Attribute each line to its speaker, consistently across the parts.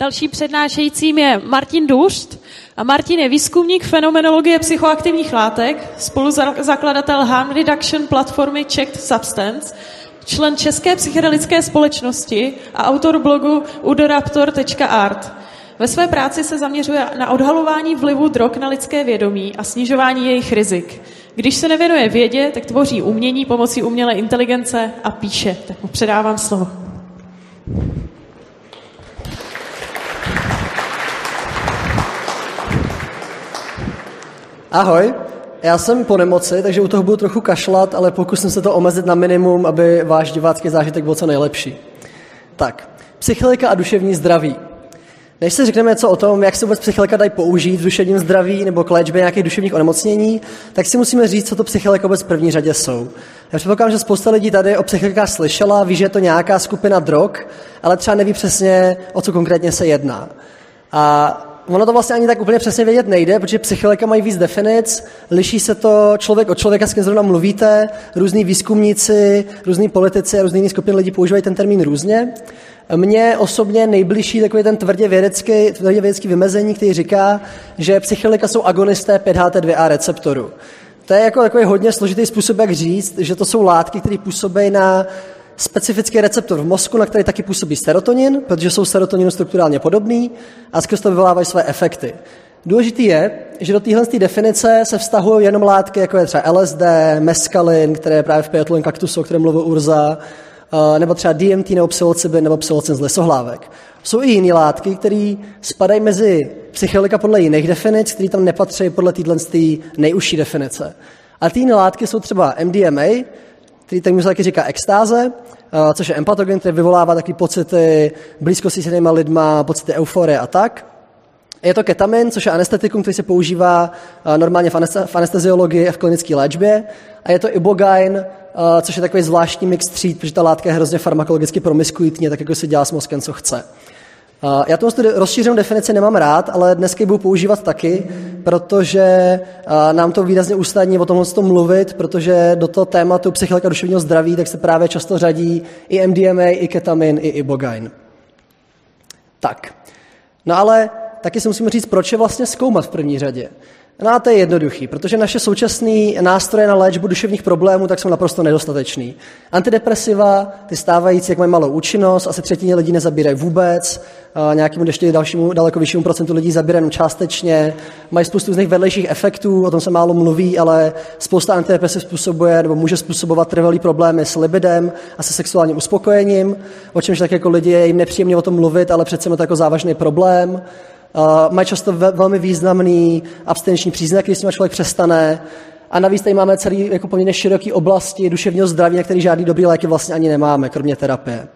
Speaker 1: Další přednášejícím je Martin Dušt. A Martin je výzkumník fenomenologie psychoaktivních látek, spoluzakladatel harm reduction platformy Checked Substance, člen České psychedelické společnosti a autor blogu udoraptor.art. Ve své práci se zaměřuje na odhalování vlivu drog na lidské vědomí a snižování jejich rizik. Když se nevěnuje vědě, tak tvoří umění pomocí umělé inteligence a píše. Tak mu předávám slovo.
Speaker 2: Ahoj, já jsem po nemoci, takže u toho budu trochu kašlat, ale pokusím se to omezit na minimum, aby váš divácký zážitek byl co nejlepší. Tak, psychika a duševní zdraví. Než se řekneme něco o tom, jak se vůbec psychika dají použít v duševním zdraví nebo k léčbě nějakých duševních onemocnění, tak si musíme říct, co to psychika vůbec v první řadě jsou. Já předpokládám, že spousta lidí tady o psychilikách slyšela, ví, že je to nějaká skupina drog, ale třeba neví přesně, o co konkrétně se jedná. A ono to vlastně ani tak úplně přesně vědět nejde, protože psychilika mají víc definic, liší se to člověk od člověka, s kým zrovna mluvíte, různí výzkumníci, různí politici a různý skupiny lidí používají ten termín různě. Mně osobně nejbližší takový ten tvrdě vědecký, tvrdě vědecký vymezení, který říká, že psychilika jsou agonisté 5HT2A receptoru. To je jako takový hodně složitý způsob, jak říct, že to jsou látky, které působí na specifický receptor v mozku, na který taky působí serotonin, protože jsou serotoninu strukturálně podobný a skrz to vyvolávají své efekty. Důležitý je, že do téhle definice se vztahují jenom látky, jako je třeba LSD, meskalin, které je právě v pětlen kaktusu, o kterém mluvil Urza, eh, nebo třeba DMT nebo psilocybin nebo psilocin z lesohlávek. Jsou i jiné látky, které spadají mezi psycholika podle jiných definic, které tam nepatří podle téhle nejužší definice. A ty jiné látky jsou třeba MDMA, který tak se taky říká extáze, eh, což je empatogen, který vyvolává taky pocity blízkosti s jinými lidma, pocity euforie a tak. Je to ketamin, což je anestetikum, který se používá eh, normálně v anesteziologii a v klinické léčbě. A je to ibogain, eh, což je takový zvláštní mix tříd, protože ta látka je hrozně farmakologicky promiskuitní, tak jako si dělá s mozkem, co chce. Já tu rozšířenou definici nemám rád, ale dneska ji budu používat taky, protože nám to výrazně usnadní o tomhle tom mluvit, protože do toho tématu psychika duševního zdraví tak se právě často řadí i MDMA, i ketamin, i ibogain. Tak, no ale taky si musíme říct, proč je vlastně zkoumat v první řadě. No a to je jednoduchý, protože naše současné nástroje na léčbu duševních problémů tak jsou naprosto nedostatečný. Antidepresiva, ty stávající, jak mají malou účinnost, asi třetině lidí nezabírají vůbec, nějakému ještě dalšímu, daleko vyššímu procentu lidí zabírají částečně, mají spoustu různých vedlejších efektů, o tom se málo mluví, ale spousta antidepresiv způsobuje nebo může způsobovat trvalý problémy s libidem a se sexuálním uspokojením, o čemž tak jako lidi je jim nepříjemně o tom mluvit, ale přece je to jako závažný problém. Uh, mají často ve, velmi významný abstinenční příznak, když s člověk přestane. A navíc tady máme celý jako poměrně široký oblasti duševního zdraví, na který žádný dobrý léky vlastně ani nemáme, kromě terapie.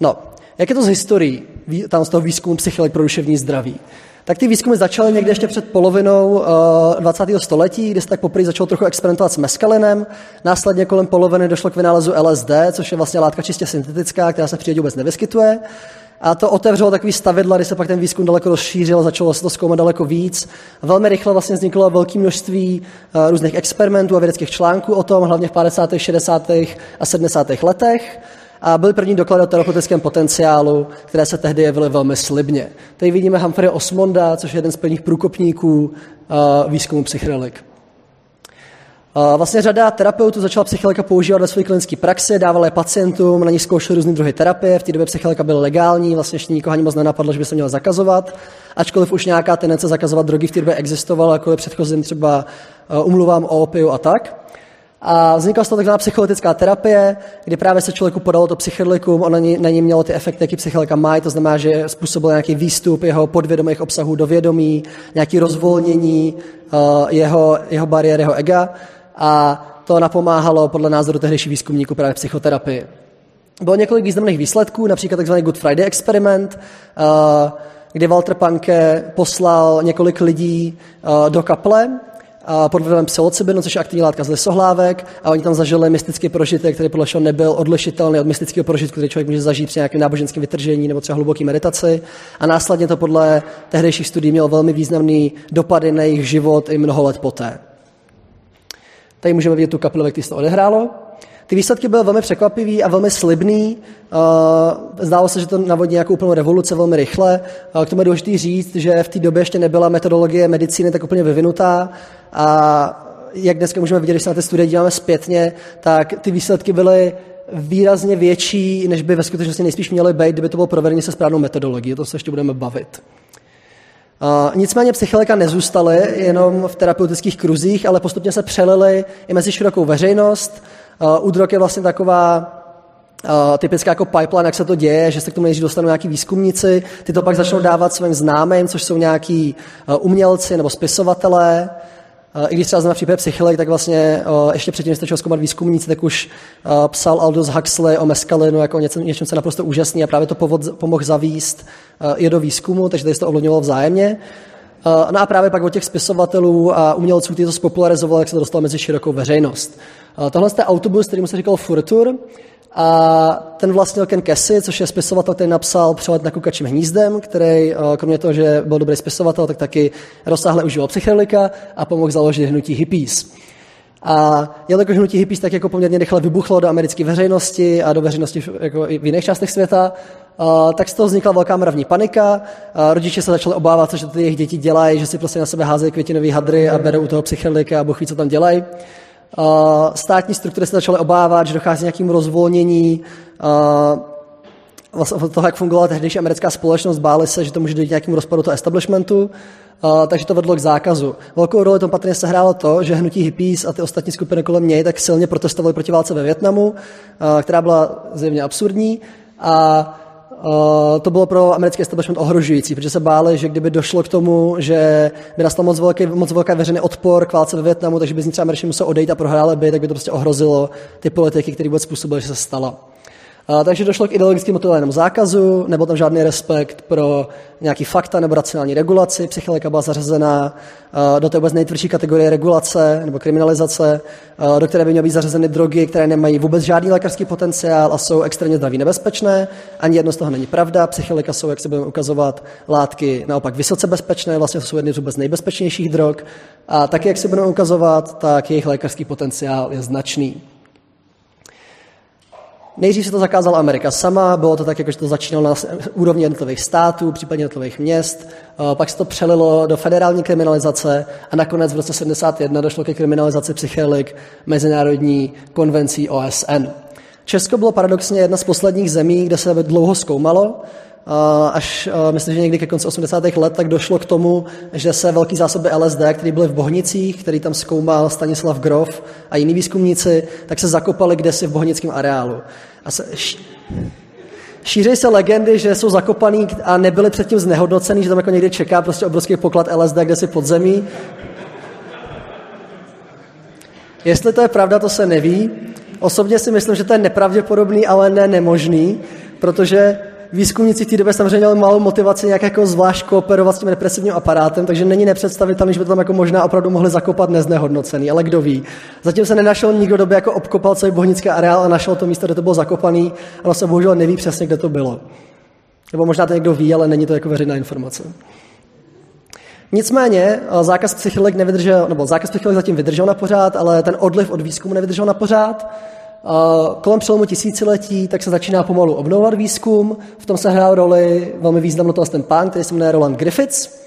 Speaker 2: No, jak je to z historií, tam z toho výzkumu psychilik pro duševní zdraví? Tak ty výzkumy začaly někde ještě před polovinou uh, 20. století, kdy se tak poprvé začalo trochu experimentovat s meskalinem. Následně kolem poloviny došlo k vynálezu LSD, což je vlastně látka čistě syntetická, která se v vůbec nevyskytuje. A to otevřelo takový stavidla, kdy se pak ten výzkum daleko rozšířil, začalo se to zkoumat daleko víc. Velmi rychle vlastně vzniklo velké množství uh, různých experimentů a vědeckých článků o tom, hlavně v 50., 60. a 70. letech. A byl první doklad o terapeutickém potenciálu, které se tehdy jevily velmi slibně. Tady vidíme Humphrey Osmonda, což je jeden z prvních průkopníků uh, výzkumu psychedelik. Vlastně řada terapeutů začala psychelika používat ve své klinické praxi, dávala je pacientům, na nich zkoušeli různé druhy terapie, v té době psychelika byl legální, vlastně ještě nikoho ani moc nenapadlo, že by se měla zakazovat, ačkoliv už nějaká tendence zakazovat drogy v té době existovala, jako je předchozím třeba umluvám o opiu a tak. A vznikla z toho takzvaná psycholytická terapie, kdy právě se člověku podalo to psychedelikum, ono na ní mělo ty efekty, jaký psychedelika mají, to znamená, že způsobil nějaký výstup jeho podvědomých obsahů do vědomí, nějaký rozvolnění uh, jeho, jeho bariér, jeho ega a to napomáhalo podle názoru tehdejší výzkumníků právě psychoterapii. Bylo několik významných výsledků, například tzv. Good Friday experiment, uh, kdy Walter Panke poslal několik lidí uh, do kaple pod vlivem psilocybinu, což je aktivní látka z lesohlávek, a oni tam zažili mystický prožitek, který podle všeho nebyl odlišitelný od mystického prožitku, který člověk může zažít při nějakém náboženském vytržení nebo třeba hluboké meditaci. A následně to podle tehdejších studií mělo velmi významný dopady na jejich život i mnoho let poté. Tady můžeme vidět tu kapelu, jak to odehrálo. Ty výsledky byly velmi překvapivý a velmi slibný. Zdálo se, že to navodí nějakou úplnou revoluce velmi rychle. K tomu je důležité říct, že v té době ještě nebyla metodologie medicíny tak úplně vyvinutá a jak dneska můžeme vidět, když se na ty studie díváme zpětně, tak ty výsledky byly výrazně větší, než by ve skutečnosti nejspíš měly být, kdyby to bylo provedení se správnou metodologií. O tom se ještě budeme bavit. Uh, nicméně psychilika nezůstaly jenom v terapeutických kruzích, ale postupně se přelily i mezi širokou veřejnost. Udrok je vlastně taková Uh, typická jako pipeline, jak se to děje, že se k tomu nejdřív dostanou nějaký výzkumníci, ty to pak začnou dávat svým známým, což jsou nějaký umělci nebo spisovatelé, i když třeba znamená případ psychilik, tak vlastně ještě předtím, než začal zkoumat výzkumníci, tak už psal Aldous Huxley o meskalinu jako o něčem, něčem, co naprosto úžasný a právě to povod, pomohl zavíst i do výzkumu, takže tady se to ovlivňovalo vzájemně. No a právě pak od těch spisovatelů a umělců, kteří to spopularizovali, jak se to dostalo mezi širokou veřejnost. Tohle je autobus, který mu se říkal Furtur, a ten vlastnil Ken Kesey, což je spisovatel, který napsal Přelet na kukačím hnízdem, který eh, kromě toho, že byl dobrý spisovatel, tak taky rozsáhle užíval psychedelika a pomohl založit hnutí hippies. A jelikož hnutí hippies tak jako poměrně rychle vybuchlo do americké veřejnosti a do veřejnosti jako i v jiných částech světa, Uh, tak z toho vznikla velká mravní panika. Uh, rodiče se začali obávat, že ty jejich děti dělají, že si prostě na sebe házejí květinové hadry a berou u toho psychedelika a ví, co tam dělají státní struktury se začaly obávat, že dochází nějakým rozvolnění vlastně toho, jak fungovala tehdejší americká společnost, báli se, že to může dojít nějakým rozpadu toho establishmentu, takže to vedlo k zákazu. Velkou roli tom patrně sehrálo to, že hnutí hippies a ty ostatní skupiny kolem něj tak silně protestovali proti válce ve Větnamu, která byla zjevně absurdní. A Eh, to bylo pro americký establishment ohrožující, protože se báli, že kdyby došlo k tomu, že by nastal moc velký, moc velký veřejný odpor k válce ve Větnamu, takže by z ní třeba američané musel odejít a prohráli by, tak by to prostě ohrozilo ty politiky, které vůbec způsobily, že se stala. A, takže došlo k ideologicky motivovanému zákazu, nebyl tam žádný respekt pro nějaký fakta nebo racionální regulaci. Psychilika byla zařazena do té vůbec nejtvrdší kategorie regulace nebo kriminalizace, do které by měly být zařazeny drogy, které nemají vůbec žádný lékařský potenciál a jsou extrémně zdraví nebezpečné. Ani jedno z toho není pravda. Psychilika jsou, jak se budeme ukazovat, látky naopak vysoce bezpečné, vlastně jsou jedny z vůbec nejbezpečnějších drog. A taky, jak se budeme ukazovat, tak jejich lékařský potenciál je značný. Nejdřív se to zakázala Amerika sama, bylo to tak, jako, že to začínalo na úrovni jednotlivých států, případně jednotlivých měst, pak se to přelilo do federální kriminalizace a nakonec v roce 71 došlo ke kriminalizaci psychedelik Mezinárodní konvencí OSN. Česko bylo paradoxně jedna z posledních zemí, kde se dlouho zkoumalo, až myslím, že někdy ke konci 80. let, tak došlo k tomu, že se velký zásoby LSD, které byly v Bohnicích, který tam zkoumal Stanislav Grof a jiní výzkumníci, tak se zakopali kdesi v bohnickém areálu. A se, šíří se legendy, že jsou zakopaný a nebyli předtím znehodnocený, že tam jako někde čeká prostě obrovský poklad LSD, kde si pod zemí. Jestli to je pravda, to se neví. Osobně si myslím, že to je nepravděpodobný, ale ne nemožný, protože výzkumníci v té době samozřejmě měli malou motivaci nějak jako zvlášť kooperovat s tím represivním aparátem, takže není nepředstavitelné, že by to tam jako možná opravdu mohli zakopat neznehodnocený, ale kdo ví. Zatím se nenašel nikdo, kdo by jako obkopal celý bohnický areál a našel to místo, kde to bylo zakopaný, ale se bohužel neví přesně, kde to bylo. Nebo možná to někdo ví, ale není to jako veřejná informace. Nicméně eh, zákaz psychilik nevydržel, nebo zákaz psychilik zatím vydržel na pořád, ale ten odliv od výzkumu nevydržel na pořád. Kolem přelomu tisíciletí tak se začíná pomalu obnovovat výzkum. V tom se hrál roli velmi významnou to ten pán, který se jmenuje Roland Griffiths.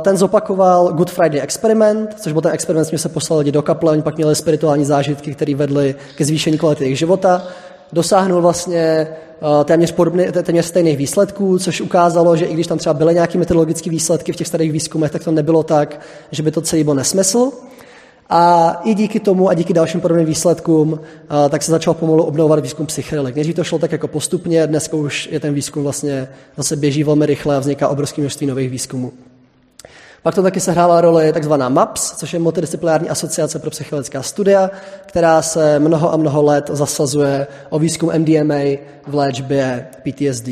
Speaker 2: Ten zopakoval Good Friday Experiment, což byl ten experiment, že se poslali lidi do kaple, oni pak měli spirituální zážitky, které vedly ke zvýšení kvality jejich života. Dosáhnul vlastně téměř, podobný, téměř stejných výsledků, což ukázalo, že i když tam třeba byly nějaké metodologické výsledky v těch starých výzkumech, tak to nebylo tak, že by to celý byl nesmysl. A i díky tomu a díky dalším podobným výsledkům, tak se začal pomalu obnovovat výzkum psychedelik. Nejdřív to šlo tak jako postupně, dneska už je ten výzkum vlastně zase běží velmi rychle a vzniká obrovské množství nových výzkumů. Pak to taky sehrála roli tzv. MAPS, což je multidisciplinární asociace pro psychedelická studia, která se mnoho a mnoho let zasazuje o výzkum MDMA v léčbě PTSD.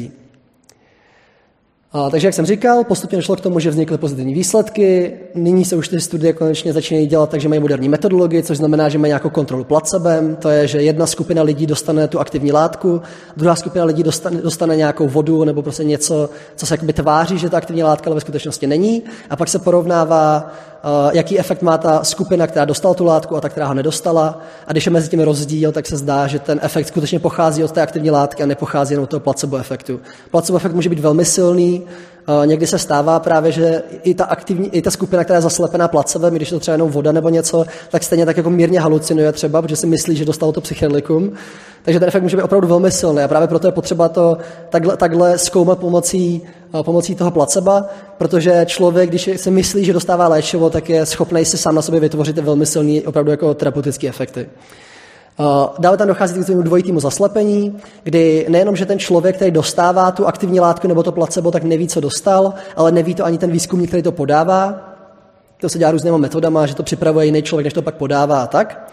Speaker 2: A, takže, jak jsem říkal, postupně došlo k tomu, že vznikly pozitivní výsledky. nyní se už ty studie konečně začínají dělat, takže mají moderní metodologii, což znamená, že mají nějakou kontrolu placebem. To je, že jedna skupina lidí dostane tu aktivní látku, druhá skupina lidí dostane, dostane nějakou vodu nebo prostě něco, co se jakoby tváří, že to aktivní látka, ale ve skutečnosti není. A pak se porovnává, jaký efekt má ta skupina, která dostala tu látku a ta, která ho nedostala. A když je mezi těmi rozdíl, tak se zdá, že ten efekt skutečně pochází od té aktivní látky a nepochází jenom od toho placebo efektu. Placebo efekt může být velmi silný, Někdy se stává právě, že i ta, aktivní, i ta skupina, která je zaslepená placebem, když to třeba jenom voda nebo něco, tak stejně tak jako mírně halucinuje třeba, protože si myslí, že dostalo to psychedelikum. Takže ten efekt může být opravdu velmi silný a právě proto je potřeba to takhle, takhle zkoumat pomocí, pomocí toho placeba, protože člověk, když si myslí, že dostává léčivo, tak je schopný si sám na sobě vytvořit velmi silný, opravdu jako terapeutické efekty. Eh, dále tam dochází k tomu dvojitému zaslepení, kdy nejenom, že ten člověk, který dostává tu aktivní látku nebo to placebo, tak neví, co dostal, ale neví to ani ten výzkumník, který to podává. To se dělá různýma metodama, že to připravuje jiný člověk, než to pak podává a tak.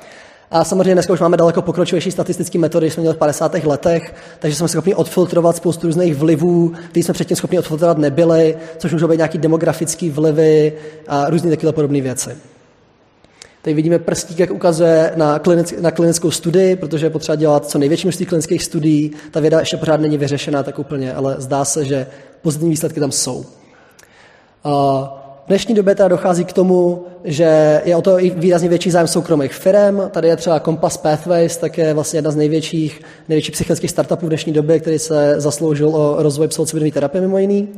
Speaker 2: A samozřejmě dneska už máme daleko pokročilejší statistické metody, jsme měli v 50. letech, takže jsme schopni odfiltrovat spoustu různých vlivů, které jsme předtím schopni odfiltrovat nebyli, což můžou být nějaké demografické vlivy a různé takové podobné věci. Tady vidíme prstík, jak ukazuje na, klinic, na klinickou studii, protože je potřeba dělat co největší množství klinických studií. Ta věda ještě pořád není vyřešená tak úplně, ale zdá se, že pozitivní výsledky tam jsou. V dnešní době teda dochází k tomu, že je o to i výrazně větší zájem soukromých firm. Tady je třeba Compass Pathways, tak je vlastně jedna z největších, největších psychických startupů v dnešní době, který se zasloužil o rozvoj psilocybinové terapie mimo jiný.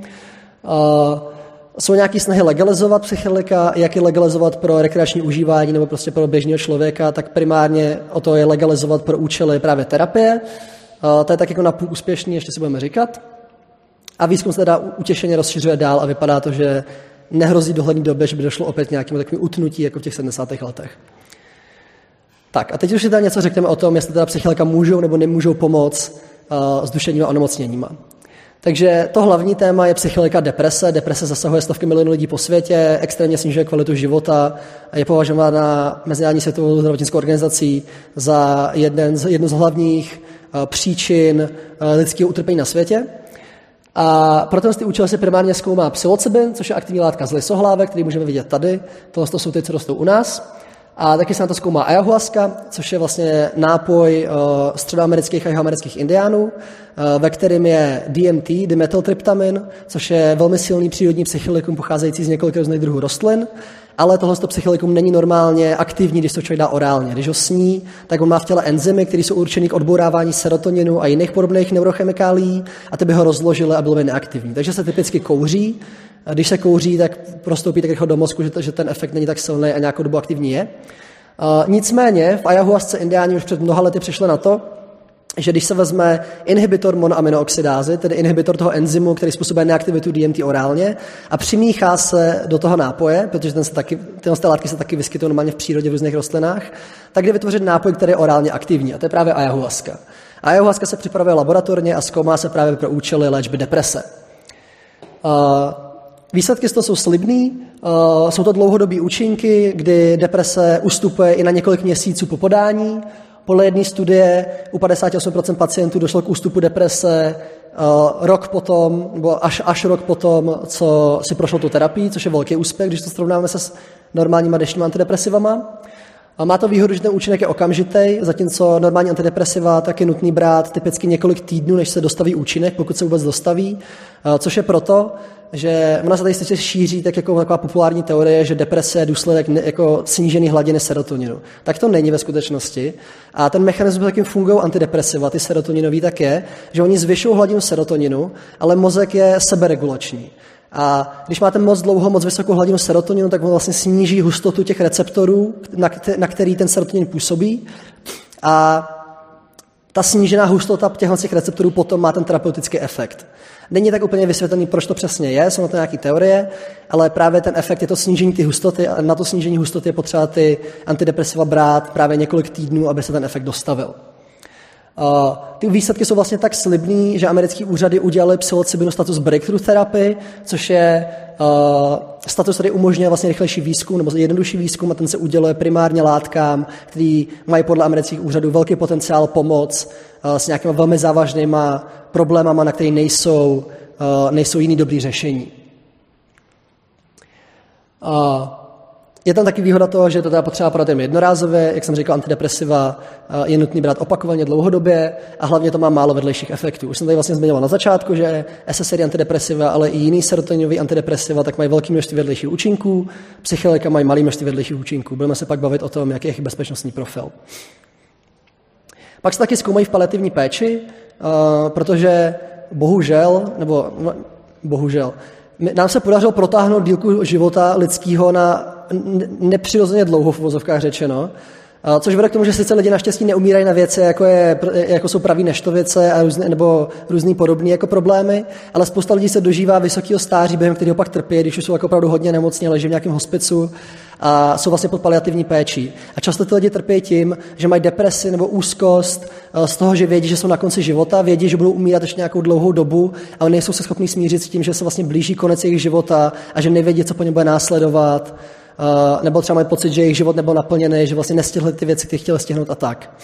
Speaker 2: Jsou nějaké snahy legalizovat psychedelika, jak je legalizovat pro rekreační užívání nebo prostě pro běžného člověka, tak primárně o to je legalizovat pro účely právě terapie. To je tak jako napůl úspěšný, ještě si budeme říkat. A výzkum se teda utěšeně rozšiřuje dál a vypadá to, že nehrozí dohlední době, že by došlo opět nějakým takovým utnutí, jako v těch 70. letech. Tak a teď už si teda něco řekneme o tom, jestli teda psychedelika můžou nebo nemůžou pomoct uh, s duševníma onemocněníma. Takže to hlavní téma je psychilika deprese. Deprese zasahuje stovky milionů lidí po světě, extrémně snižuje kvalitu života a je považována Mezinárodní světovou zdravotnickou organizací za jeden z, jednu z hlavních uh, příčin uh, lidského utrpení na světě. A proto ty účel se primárně zkoumá psilocybin, což je aktivní látka z lisohlávek, který můžeme vidět tady. Tohle jsou ty, co rostou u nás. A taky se na to zkoumá ayahuasca, což je vlastně nápoj uh, středoamerických a jihoamerických indiánů, uh, ve kterém je DMT, dimethyltryptamin, což je velmi silný přírodní psychelikum pocházející z několika různých druhů rostlin, ale tohle psychelikum není normálně aktivní, když to člověk dá orálně. Když ho sní, tak on má v těle enzymy, které jsou určené k odbourávání serotoninu a jiných podobných neurochemikálií a ty by ho rozložily a bylo by neaktivní. Takže se typicky kouří, a když se kouří, tak prostoupí tak rychle do mozku, že, že ten efekt není tak silný a nějakou dobu aktivní je. Uh, nicméně v ayahuasce indiáni už před mnoha lety přišli na to, že když se vezme inhibitor monoaminooxidázy, tedy inhibitor toho enzymu, který způsobuje neaktivitu DMT orálně, a přimíchá se do toho nápoje, protože ten se taky, tyhle látky se taky vyskytují normálně v přírodě v různých rostlinách, tak jde vytvořit nápoj, který je orálně aktivní, a to je právě ayahuasca. Ayahuasca se připravuje laboratorně a zkoumá se právě pro účely léčby deprese. Uh, Výsledky z toho jsou slibný, uh, jsou to dlouhodobé účinky, kdy deprese ustupuje i na několik měsíců po podání. Podle jedné studie u 58% pacientů došlo k ústupu deprese uh, rok potom, nebo až, až rok potom, co si prošlo tu terapii, což je velký úspěch, když to srovnáme se s normálníma dnešníma antidepresivama. A má to výhodu, že ten účinek je okamžitý, zatímco normální antidepresiva tak je nutný brát typicky několik týdnů, než se dostaví účinek, pokud se vůbec dostaví, což je proto, že ona se tady sice šíří tak jako taková populární teorie, že deprese je důsledek jako snížený hladiny serotoninu. Tak to není ve skutečnosti. A ten mechanismus, jakým fungují antidepresiva, ty serotoninový, tak je, že oni zvyšují hladinu serotoninu, ale mozek je seberegulační. A když máte moc dlouho, moc vysokou hladinu serotoninu, tak on vlastně sníží hustotu těch receptorů, na který ten serotonin působí. A ta snížená hustota těch receptorů potom má ten terapeutický efekt. Není tak úplně vysvětlený, proč to přesně je, jsou na to nějaké teorie, ale právě ten efekt je to snížení ty hustoty a na to snížení hustoty je potřeba ty antidepresiva brát právě několik týdnů, aby se ten efekt dostavil. Uh, ty výsledky jsou vlastně tak slibný, že americké úřady udělali psilocybinu status breakthrough therapy, což je uh, status, který umožňuje vlastně rychlejší výzkum nebo jednodušší výzkum a ten se uděluje primárně látkám, který mají podle amerických úřadů velký potenciál pomoc uh, s nějakými velmi závažnýma problémama, na které nejsou, uh, nejsou jiný dobrý řešení. Je tam taky výhoda toho, že to teda potřeba podat jen jednorázově, jak jsem říkal, antidepresiva je nutný brát opakovaně dlouhodobě a hlavně to má málo vedlejších efektů. Už jsem tady vlastně zmiňoval na začátku, že SSRI antidepresiva, ale i jiný serotoninový antidepresiva, tak mají velké množství vedlejších účinků, psychilika mají malé množství vedlejších účinků. Budeme se pak bavit o tom, jaký je bezpečnostní profil. Pak se taky zkoumají v paliativní péči, protože bohužel, nebo no, bohužel, nám se podařilo protáhnout dílku života lidského na nepřirozeně dlouho v vozovkách řečeno, což vede k tomu, že sice lidi naštěstí neumírají na věci, jako, je, jako jsou praví neštovice a různé, nebo různý podobné jako problémy, ale spousta lidí se dožívá vysokého stáří, během kterého pak trpí, když už jsou jako opravdu hodně nemocní, leží v nějakém hospicu a jsou vlastně pod paliativní péčí. A často ty lidi trpí tím, že mají depresi nebo úzkost z toho, že vědí, že jsou na konci života, vědí, že budou umírat ještě nějakou dlouhou dobu, ale nejsou se schopni smířit s tím, že se vlastně blíží konec jejich života a že nevědí, co po něm bude následovat nebo třeba mají pocit, že jejich život nebyl naplněný, že vlastně nestihli ty věci, které chtěli stihnout a tak.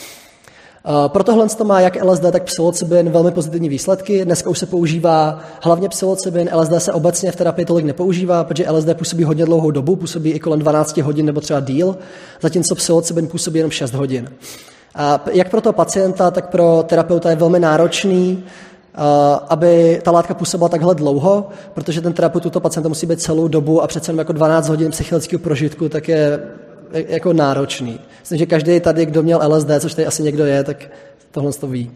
Speaker 2: Uh, pro tohle to má jak LSD, tak psilocybin velmi pozitivní výsledky. Dneska už se používá hlavně psilocybin, LSD se obecně v terapii tolik nepoužívá, protože LSD působí hodně dlouhou dobu, působí i kolem 12 hodin nebo třeba díl, zatímco psilocybin působí jenom 6 hodin. A jak pro toho pacienta, tak pro terapeuta je velmi náročný aby ta látka působila takhle dlouho, protože ten terapeut tuto pacienta musí být celou dobu a přece jako 12 hodin psychického prožitku, tak je jako náročný. Myslím, že každý tady, kdo měl LSD, což tady asi někdo je, tak tohle to ví.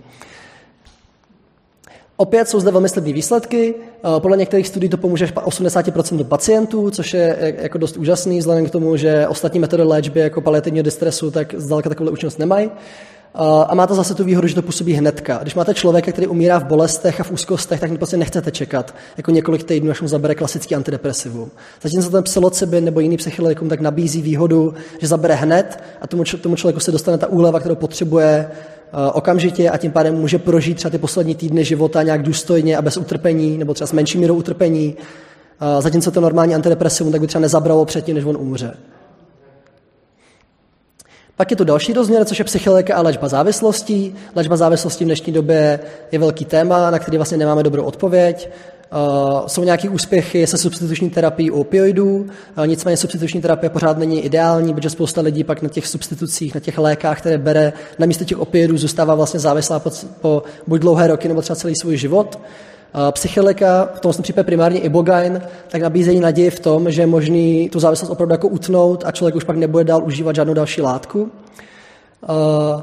Speaker 2: Opět jsou zde velmi slibné výsledky. Podle některých studií to pomůže 80% pacientů, což je jako dost úžasný, vzhledem k tomu, že ostatní metody léčby jako paliativního distresu tak zdaleka takovou účinnost nemají. A má to zase tu výhodu, že to působí hnedka. Když máte člověka, který umírá v bolestech a v úzkostech, tak prostě nechcete čekat jako několik týdnů, až mu zabere klasický antidepresivum. Zatímco ten psilocybin nebo jiný psychedelikum tak nabízí výhodu, že zabere hned a tomu, tomu člověku se dostane ta úleva, kterou potřebuje okamžitě a tím pádem může prožít třeba ty poslední týdny života nějak důstojně a bez utrpení, nebo třeba s menší mírou utrpení. Zatímco to normální antidepresivum tak by třeba nezabralo předtím, než on umře. Pak je tu další rozměr, což je psychilika a léčba závislostí. Léčba závislostí v dnešní době je velký téma, na který vlastně nemáme dobrou odpověď. Uh, jsou nějaké úspěchy se substituční terapií opioidů, uh, nicméně substituční terapie pořád není ideální, protože spousta lidí pak na těch substitucích, na těch lékách, které bere na místě těch opioidů, zůstává vlastně závislá po, po buď dlouhé roky nebo třeba celý svůj život. Uh, psychilika, v tom případě primárně ibogain, tak nabízejí naději v tom, že je možný tu závislost opravdu jako utnout a člověk už pak nebude dál užívat žádnou další látku. Uh,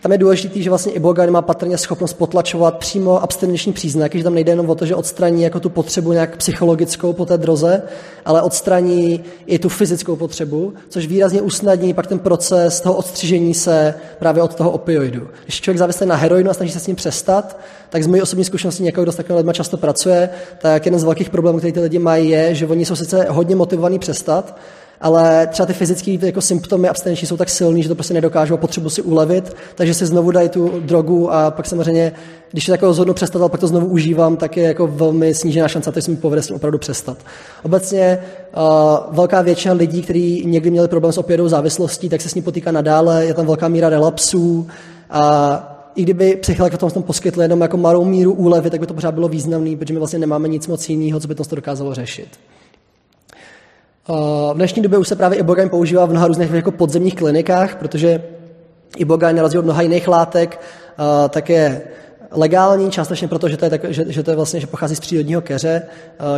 Speaker 2: tam je důležité, že vlastně ibogaine má patrně schopnost potlačovat přímo abstinenční příznaky, že tam nejde jenom o to, že odstraní jako tu potřebu nějak psychologickou po té droze, ale odstraní i tu fyzickou potřebu, což výrazně usnadní pak ten proces toho odstřižení se právě od toho opioidu. Když člověk závislý na heroinu a snaží se s ním přestat, tak z mojí osobní zkušenosti někoho, kdo s takovými lidmi často pracuje, tak jeden z velkých problémů, který ty lidi mají, je, že oni jsou sice hodně motivovaní přestat, ale třeba ty fyzické jako symptomy abstinenční jsou tak silný, že to prostě nedokážou a potřebují si ulevit, takže si znovu dají tu drogu a pak samozřejmě, když se jako rozhodnu přestat, ale pak to znovu užívám, tak je jako velmi snížená šance, že se mi povede s tím opravdu přestat. Obecně uh, velká většina lidí, kteří někdy měli problém s opědou závislostí, tak se s ní potýká nadále, je tam velká míra relapsů a i kdyby psycholog v tom, tom poskytl jenom jako malou míru úlevy, tak by to pořád bylo významný, protože my vlastně nemáme nic moc jiného, co by to dokázalo řešit. V dnešní době už se právě ibogaine používá v mnoha různých jako podzemních klinikách, protože ibogaine na rozdíl od mnoha jiných látek tak je legální, částečně proto, že to je, tak, že, že to je vlastně, že pochází z přírodního keře,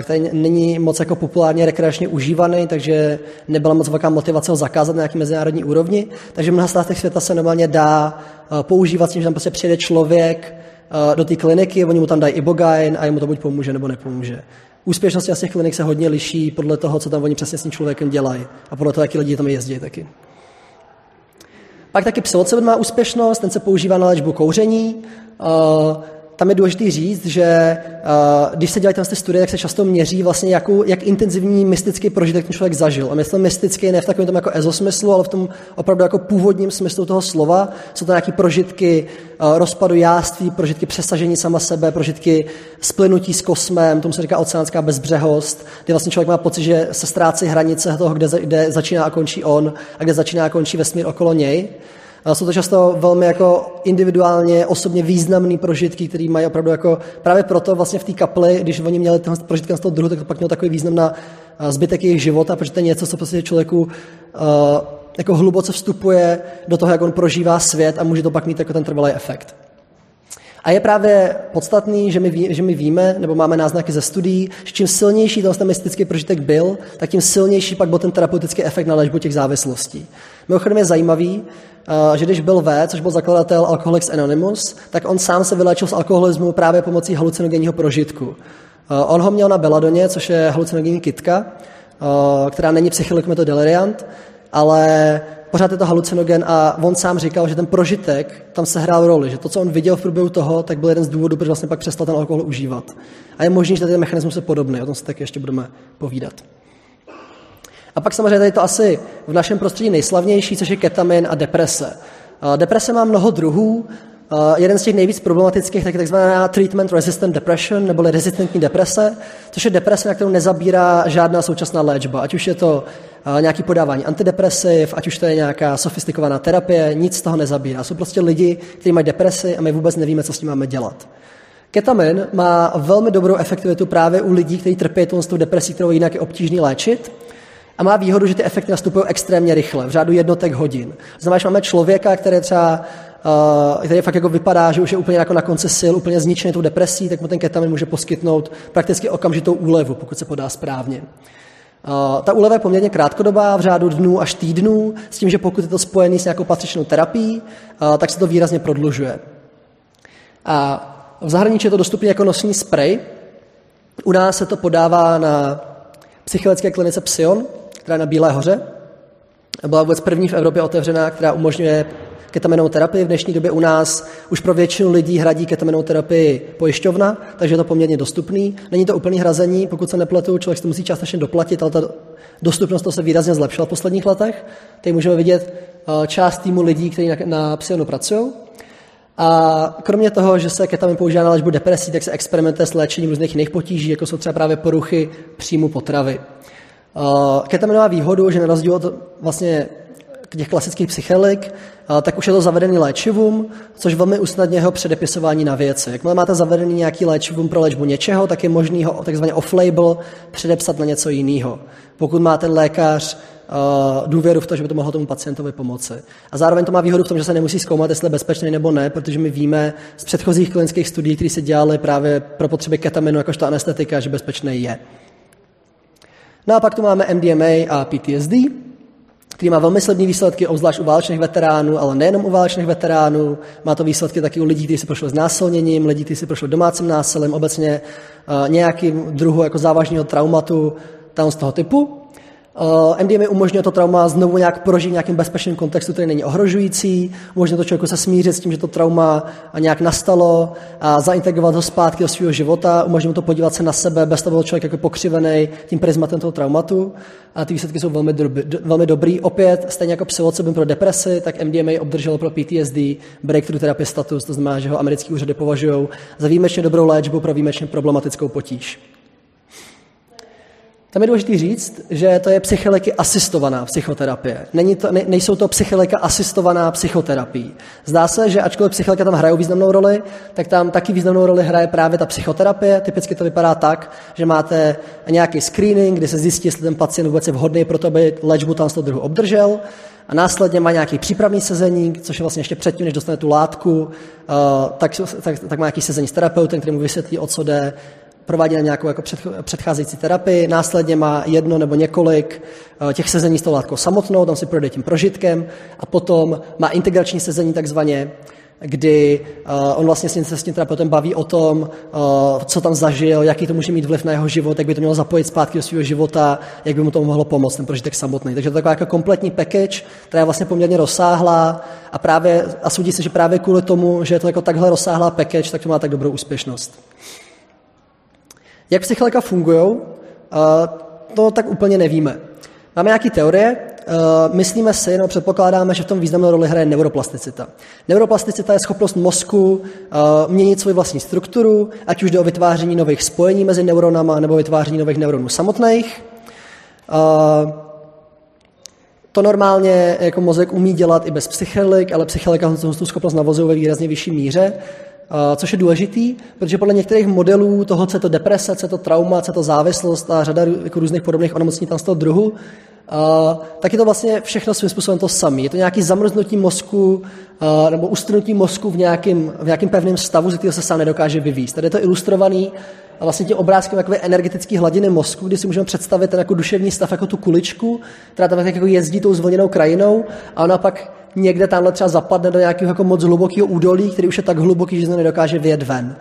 Speaker 2: který není moc jako populárně rekreačně užívaný, takže nebyla moc velká motivace ho zakázat na nějaký mezinárodní úrovni. Takže v mnoha státech světa se normálně dá používat tím, že tam prostě přijede člověk do té kliniky, oni mu tam dají ibogaine a jemu to buď pomůže nebo nepomůže. Úspěšnost těch klinik se hodně liší podle toho, co tam oni přesně s tím člověkem dělají a podle toho, jaký lidi tam jezdí taky. Pak taky psilocybin má úspěšnost, ten se používá na léčbu kouření. Tam je důležité říct, že uh, když se dělají ty studie, tak se často měří vlastně, jakou, jak intenzivní mystický prožitek ten člověk zažil. A myslím mystický ne v takovém tom jako ezosmyslu, ale v tom opravdu jako původním smyslu toho slova. Jsou to nějaké prožitky uh, rozpadu jáství, prožitky přesažení sama sebe, prožitky splynutí s kosmem, tomu se říká oceánská bezbřehost, kdy vlastně člověk má pocit, že se ztrácí hranice toho, kde, kde začíná a končí on a kde začíná a končí vesmír okolo něj. Jsou to často velmi jako individuálně, osobně významné prožitky, které mají opravdu jako právě proto vlastně v té kapli, když oni měli ten prožitky z toho druhu, tak to pak mělo takový význam na zbytek jejich života, protože to je něco, co prostě člověku uh, jako hluboce vstupuje do toho, jak on prožívá svět a může to pak mít jako ten trvalý efekt. A je právě podstatný, že my, ví, že my víme, nebo máme náznaky ze studií, že čím silnější ten mystický prožitek byl, tak tím silnější pak byl ten terapeutický efekt na léčbu těch závislostí. Mimochodem je zajímavý, že když byl V, což byl zakladatel Alcoholics Anonymous, tak on sám se vylečil z alkoholismu právě pomocí halucinogenního prožitku. On ho měl na beladoně, což je halucinogenní kitka, eh, která není psychilik deliriant, ale pořád je to halucinogen a on sám říkal, že ten prožitek tam se hrál roli, že to, co on viděl v průběhu toho, tak byl jeden z důvodů, proč vlastně pak přestal ten alkohol užívat. A je možné, že ten mechanismus je podobný, o tom se taky ještě budeme povídat. A pak samozřejmě tady to asi v našem prostředí nejslavnější, což je ketamin a deprese. Deprese má mnoho druhů, Uh, jeden z těch nejvíc problematických tak je takzvaná treatment resistant depression, neboli rezistentní deprese, což je deprese, na kterou nezabírá žádná současná léčba. Ať už je to uh, nějaký podávání antidepresiv, ať už to je nějaká sofistikovaná terapie, nic z toho nezabírá. Jsou prostě lidi, kteří mají depresi a my vůbec nevíme, co s tím máme dělat. Ketamin má velmi dobrou efektivitu právě u lidí, kteří trpí tou depresí, kterou jinak je obtížný léčit. A má výhodu, že ty efekty nastupují extrémně rychle, v řádu jednotek hodin. Znamená, že máme člověka, který třeba uh, který fakt jako vypadá, že už je úplně jako na konci sil, úplně zničený tou depresí, tak mu ten ketamin může poskytnout prakticky okamžitou úlevu, pokud se podá správně. Uh, ta úleva je poměrně krátkodobá, v řádu dnů až týdnů, s tím, že pokud je to spojený s nějakou patřičnou terapií, uh, tak se to výrazně prodlužuje. A v zahraničí je to dostupné jako nosní spray. U nás se to podává na psychiatrické klinice Psion, která je na Bílé hoře. Byla vůbec první v Evropě otevřená, která umožňuje ketaminovou terapii. V dnešní době u nás už pro většinu lidí hradí ketaminovou terapii pojišťovna, takže je to poměrně dostupný. Není to úplný hrazení, pokud se nepletu, člověk si to musí částečně doplatit, ale ta dostupnost to se výrazně zlepšila v posledních letech. Tady můžeme vidět eh, část týmu lidí, kteří na, na Psionu pracují. A kromě toho, že se ketamin používá na léčbu depresí, tak se experimentuje s léčením různých jiných potíží, jako jsou třeba právě poruchy příjmu potravy. Uh, ketamin má výhodu, že na rozdíl od vlastně těch klasických psychelik, tak už je to zavedený léčivům, což velmi usnadňuje jeho předepisování na věci. Jakmile máte zavedený nějaký léčivům pro léčbu něčeho, tak je možný ho takzvaně off-label předepsat na něco jiného. Pokud má ten lékař důvěru v to, že by to mohlo tomu pacientovi pomoci. A zároveň to má výhodu v tom, že se nemusí zkoumat, jestli je bezpečný nebo ne, protože my víme z předchozích klinických studií, které se dělaly právě pro potřeby ketaminu jakožto anestetika, že bezpečný je. No a pak tu máme MDMA a PTSD, který má velmi slibné výsledky, obzvlášť u válečných veteránů, ale nejenom u válečných veteránů. Má to výsledky taky u lidí, kteří si prošli znásilněním, lidí, kteří si prošli domácím násilím, obecně uh, nějakým druhu jako závažného traumatu tam z toho typu. Eh, MDMA umožňuje to trauma znovu nějak prožít v nějakém bezpečném kontextu, který není ohrožující, umožňuje to člověku se smířit s tím, že to trauma nějak nastalo a zaintegrovat ho zpátky do svého života, umožňuje to podívat se na sebe, bez toho člověk jako pokřivený tím prismatem toho traumatu a ty výsledky jsou velmi, dobrý, velmi dobrý. Opět, stejně jako psilocybin pro depresi, tak MDMA obdrželo pro PTSD breakthrough therapy status, to znamená, že ho americký úřady považují za výjimečně dobrou léčbu pro výjimečně problematickou potíž. Tam je důležité říct, že to je psycheleky asistovaná psychoterapie. Není to, ne, nejsou to psycheleka asistovaná psychoterapii. Zdá se, že ačkoliv psycheleka tam hrají významnou roli, tak tam taky významnou roli hraje právě ta psychoterapie. Typicky to vypadá tak, že máte nějaký screening, kdy se zjistí, jestli ten pacient vůbec je vhodný pro to, aby léčbu tam z toho druhu obdržel. A následně má nějaký přípravný sezení, což je vlastně ještě předtím, než dostane tu látku, uh, tak, tak, tak má nějaký sezení s terapeutem, který mu vysvětlí, o co jde, provádí nějakou jako předcházející terapii, následně má jedno nebo několik eh, těch sezení s tou látkou samotnou, tam si projde tím prožitkem a potom má integrační sezení takzvaně, kdy uh, on vlastně se s tím terapeutem baví o tom, uh, co tam zažil, jaký to může mít vliv na jeho život, jak by to mělo zapojit zpátky do svého života, jak by mu to mohlo pomoct, ten prožitek samotný. Takže to je taková jako kompletní package, která je vlastně poměrně rozsáhlá a právě, a soudí se, že právě kvůli tomu, že je to jako takhle rozsáhlá package, tak to má tak dobrou úspěšnost. Jak psychelika fungují, to tak úplně nevíme. Máme nějaké teorie, myslíme si, no předpokládáme, že v tom významnou roli hraje neuroplasticita. Neuroplasticita je schopnost mozku měnit svoji vlastní strukturu, ať už jde o vytváření nových spojení mezi neuronama nebo vytváření nových neuronů samotných. To normálně jako mozek umí dělat i bez psychelik, ale psychelika tu schopnost navozuje ve výrazně vyšší míře. Což je důležitý, protože podle některých modelů toho, co je to deprese, co je to trauma, co je to závislost a řada jako různých podobných onemocnění tam z toho druhu, Uh, tak je to vlastně všechno svým způsobem to samé. Je to nějaký zamrznutí mozku uh, nebo ustrnutí mozku v nějakém, v nějakém pevném stavu, ze kterého se sám nedokáže vyvíst. Tady je to ilustrovaný a vlastně tím obrázkem takové energetické hladiny mozku, kdy si můžeme představit ten jako duševní stav jako tu kuličku, která tam jako jezdí tou zvlněnou krajinou a ona pak někde tamhle třeba zapadne do nějakého jako moc hlubokého údolí, který už je tak hluboký, že se nedokáže vyjet ven.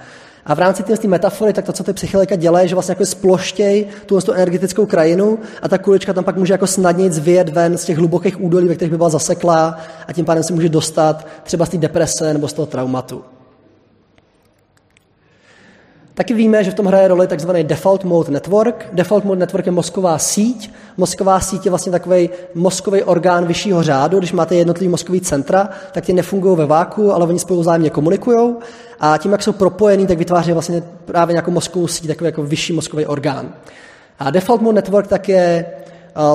Speaker 2: A v rámci té metafory, tak to, co ty psychilika dělají, že vlastně jako sploštěj tu, tu energetickou krajinu a ta kulička tam pak může jako snadněji zvět ven z těch hlubokých údolí, ve kterých by byla zaseklá a tím pádem se může dostat třeba z té deprese nebo z toho traumatu. Taky víme, že v tom hraje roli tzv. default mode network. Default mode network je mozková síť. Mozková síť je vlastně takový mozkový orgán vyššího řádu. Když máte jednotlivý mozkový centra, tak ty nefungují ve váku, ale oni spolu vzájemně komunikují. A tím, jak jsou propojený, tak vytváří vlastně právě nějakou mozkovou síť, takový jako vyšší mozkový orgán. A default mode network tak je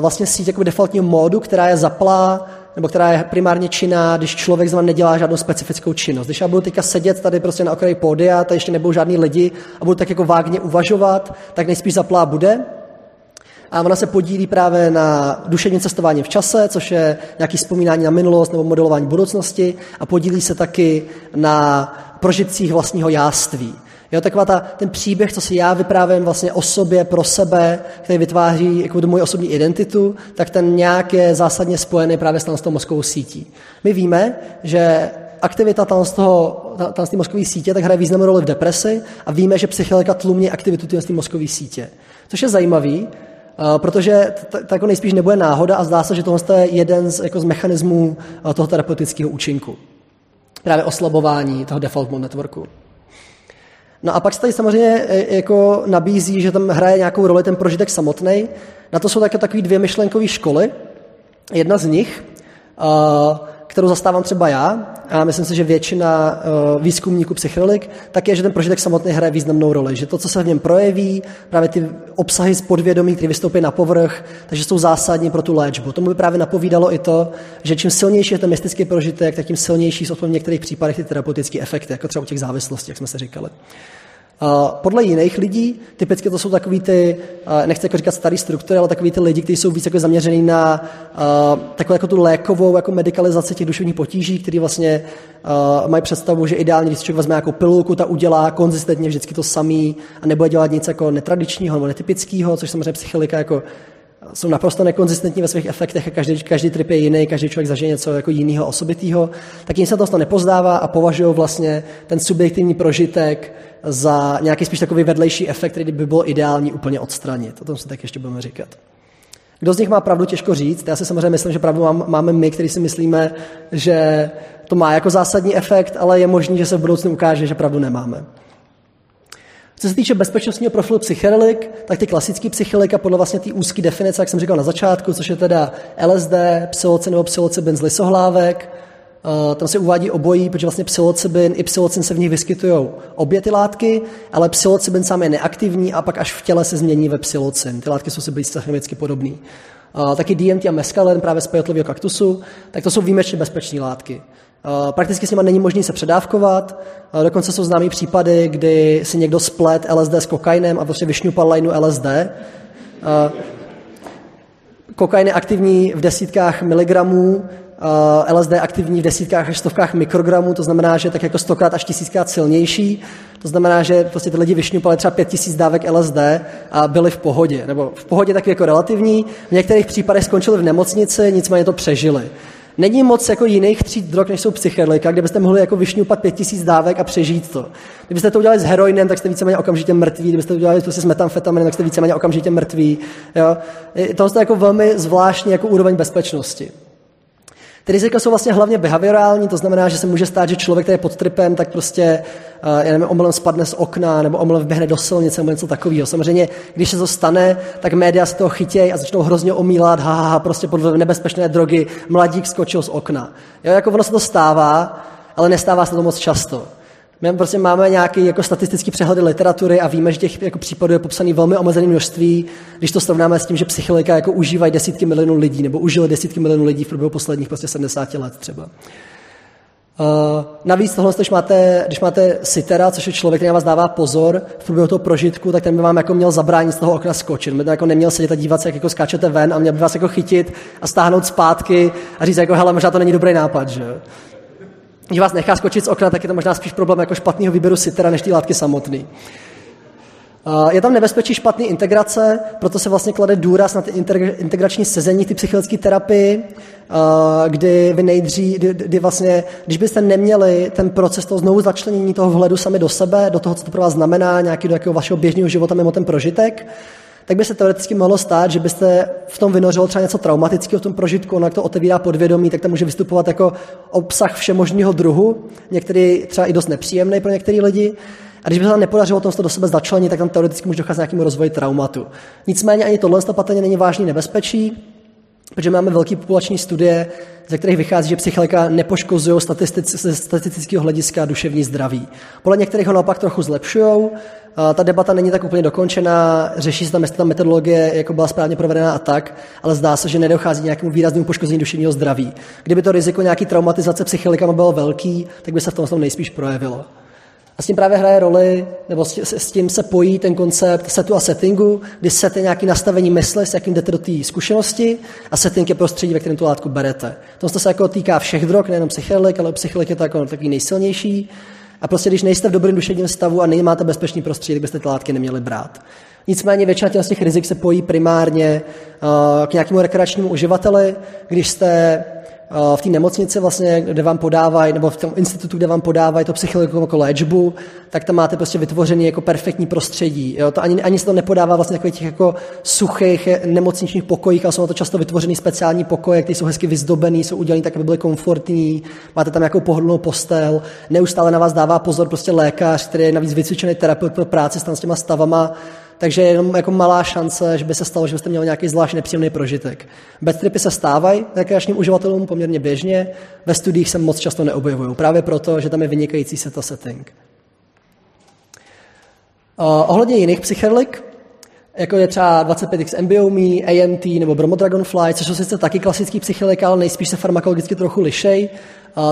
Speaker 2: vlastně síť jako defaultního módu, která je zaplá nebo která je primárně činná, když člověk zrovna nedělá žádnou specifickou činnost. Když já budu teďka sedět tady prostě na okraji pódia, tady ještě nebudou žádní lidi a budu tak jako vágně uvažovat, tak nejspíš zaplá bude. A ona se podílí právě na duševním cestování v čase, což je nějaké vzpomínání na minulost nebo modelování budoucnosti a podílí se taky na prožitcích vlastního jáství. Jo, taková ta, ten příběh, co si já vyprávím vlastně o sobě, pro sebe, který vytváří jako moji osobní identitu, tak ten nějak je zásadně spojený právě s tou mozkovou sítí. My víme, že aktivita tam z, toho, tam z té mozkové sítě tak hraje významnou roli v depresi a víme, že psychilika tlumí aktivitu té mozkové sítě. Což je zajímavý, protože to jako nejspíš nebude náhoda a zdá se, že tohle je jeden z, jako z mechanismů toho terapeutického účinku. Právě oslabování toho default mode networku. No a pak se tady samozřejmě e, jako nabízí, že tam hraje nějakou roli ten prožitek samotný. Na to jsou také takové dvě myšlenkové školy. Jedna z nich, kterou zastávám třeba já, a myslím si, že většina výzkumníků psychedelik, tak je, že ten prožitek samotný hraje významnou roli. Že to, co se v něm projeví, právě ty obsahy z podvědomí, které vystoupí na povrch, takže jsou zásadní pro tu léčbu. Tomu by právě napovídalo i to, že čím silnější je ten mystický prožitek, tak tím silnější jsou v některých případech ty terapeutické efekty, jako třeba u těch závislostí, jak jsme se říkali. Podle jiných lidí, typicky to jsou takový ty, nechci jako říkat starý struktury, ale takový ty lidi, kteří jsou víc jako zaměřený na takovou jako tu lékovou jako medicalizaci těch duševních potíží, kteří vlastně mají představu, že ideálně, když člověk vezme nějakou pilulku, ta udělá konzistentně vždycky to samý a nebude dělat nic jako netradičního nebo netypického, což samozřejmě psychilika jako jsou naprosto nekonzistentní ve svých efektech a každý, každý trip je jiný, každý člověk zažije něco jako jiného, osobitého, tak jim se to nepozdává a považují vlastně ten subjektivní prožitek za nějaký spíš takový vedlejší efekt, který by bylo ideální úplně odstranit. O tom se tak ještě budeme říkat. Kdo z nich má pravdu, těžko říct. Já si samozřejmě myslím, že pravdu máme my, kteří si myslíme, že to má jako zásadní efekt, ale je možné, že se v budoucnu ukáže, že pravdu nemáme. Co se týče bezpečnostního profilu psychedelik, tak ty klasický psychedelika podle vlastně té úzké definice, jak jsem říkal na začátku, což je teda LSD, psilocin nebo psilocybin z lisohlávek, Uh, tam se uvádí obojí, protože vlastně psilocybin i psilocin se v nich vyskytují obě ty látky, ale psilocybin sám je neaktivní a pak až v těle se změní ve psilocin. Ty látky jsou si blízce chemicky podobné. Uh, taky DMT a mescalen právě z pejotlivého kaktusu, tak to jsou výjimečně bezpečné látky. Uh, prakticky s nimi není možné se předávkovat, dokonce jsou známé případy, kdy si někdo splet LSD s kokainem a prostě vyšňupal lajnu LSD. Kokain je aktivní v desítkách miligramů, LSD aktivní v desítkách až stovkách mikrogramů, to znamená, že tak jako stokrát až tisíckrát silnější. To znamená, že prostě ty lidi vyšňupali třeba pět tisíc dávek LSD a byli v pohodě. Nebo v pohodě taky jako relativní. V některých případech skončili v nemocnici, nicméně to přežili. Není moc jako jiných tříd drog, než jsou psychedelika, kde byste mohli jako vyšňupat pět tisíc dávek a přežít to. Kdybyste to udělali s heroinem, tak jste víceméně okamžitě mrtví, kdybyste to udělali prostě s metamfetaminem, tak jste víceméně okamžitě mrtví. Jo? To je jako velmi zvláštní jako úroveň bezpečnosti. Ty rizika jsou vlastně hlavně behaviorální, to znamená, že se může stát, že člověk, který je pod tripem, tak prostě, já nevím, omylem spadne z okna nebo omylem vběhne do silnice nebo něco takového. Samozřejmě, když se to stane, tak média se toho chytějí a začnou hrozně omílat, ha, ha, ha, prostě pod nebezpečné drogy, mladík skočil z okna. Jo, jako ono se to stává, ale nestává se to moc často. My prostě máme nějaký jako statistický přehledy literatury a víme, že těch jako případů je popsaný velmi omezené množství, když to srovnáme s tím, že psychilika jako užívají desítky milionů lidí nebo užili desítky milionů lidí v průběhu posledních prostě 70 let třeba. Uh, navíc tohle, když máte, když máte sitera, což je člověk, který vás dává pozor v průběhu toho prožitku, tak ten by vám jako měl zabránit z toho okna skočit. By jako neměl sedět a dívat se, jak jako skáčete ven a měl by vás jako chytit a stáhnout zpátky a říct jako, hele, možná to není dobrý nápad, že Když vás nechá skočit z okna, tak je to možná spíš problém jako špatného výběru sitera, než ty látky samotný. Je tam nebezpečí špatné integrace, proto se vlastně klade důraz na ty integrační sezení, ty psychologické terapii, kdy vy nejdří, kdy, kdy vlastně, když byste neměli ten proces toho znovu začlenění toho vhledu sami do sebe, do toho, co to pro vás znamená, nějaký do jakého vašeho běžného života mimo ten prožitek, tak by se teoreticky mohlo stát, že byste v tom vynořilo třeba něco traumatického v tom prožitku, ono jak to otevírá podvědomí, tak to může vystupovat jako obsah všemožného druhu, některý třeba i dost nepříjemný pro některé lidi. A když by se tam nepodařilo to do sebe začlenit, tak tam teoreticky může docházet nějakému rozvoji traumatu. Nicméně ani tohle patrně není vážný nebezpečí, protože máme velké populační studie, ze kterých vychází, že psycholika nepoškozují ze statistického hlediska duševní zdraví. Podle některých ho naopak trochu zlepšují. Ta debata není tak úplně dokončená, řeší se tam, jestli ta metodologie jako byla správně provedená a tak, ale zdá se, že nedochází k nějakému výraznému poškození duševního zdraví. Kdyby to riziko nějaký traumatizace psychilikama bylo velký, tak by se v tom nejspíš projevilo. A s tím právě hraje roli, nebo s tím se pojí ten koncept setu a settingu, kdy set je nějaký nastavení mysli, s jakým jdete do té zkušenosti a setting je prostředí, ve kterém tu látku berete. To se jako týká všech drog, nejenom psychedelik, ale psychedelik je to jako takový nejsilnější. A prostě, když nejste v dobrém duševním stavu a nemáte bezpečný prostředí, tak byste ty látky neměli brát. Nicméně většina těch rizik se pojí primárně uh, k nějakému rekreačnímu uživateli. Když jste v té nemocnici, vlastně, kde vám podávají, nebo v tom institutu, kde vám podávají to psychologickou jako léčbu, tak tam máte prostě vytvořený jako perfektní prostředí. Jo? To ani, ani se to nepodává vlastně takových těch jako suchých nemocničních pokojích, ale jsou na to často vytvořený speciální pokoje, které jsou hezky vyzdobený, jsou udělané tak, aby byly komfortní, máte tam nějakou pohodlnou postel, neustále na vás dává pozor prostě lékař, který je navíc vycvičený terapeut pro práci s těma stavama, takže je jenom jako malá šance, že by se stalo, že byste měli nějaký zvlášť nepříjemný prožitek. Bad tripy se stávají rekreačním uživatelům poměrně běžně, ve studiích se moc často neobjevují, právě proto, že tam je vynikající seta setting. Uh, ohledně jiných psychedelik, jako je třeba 25x MBOME, AMT nebo Bromo Dragonfly, což jsou sice taky klasický psychedelika, ale nejspíš se farmakologicky trochu lišej,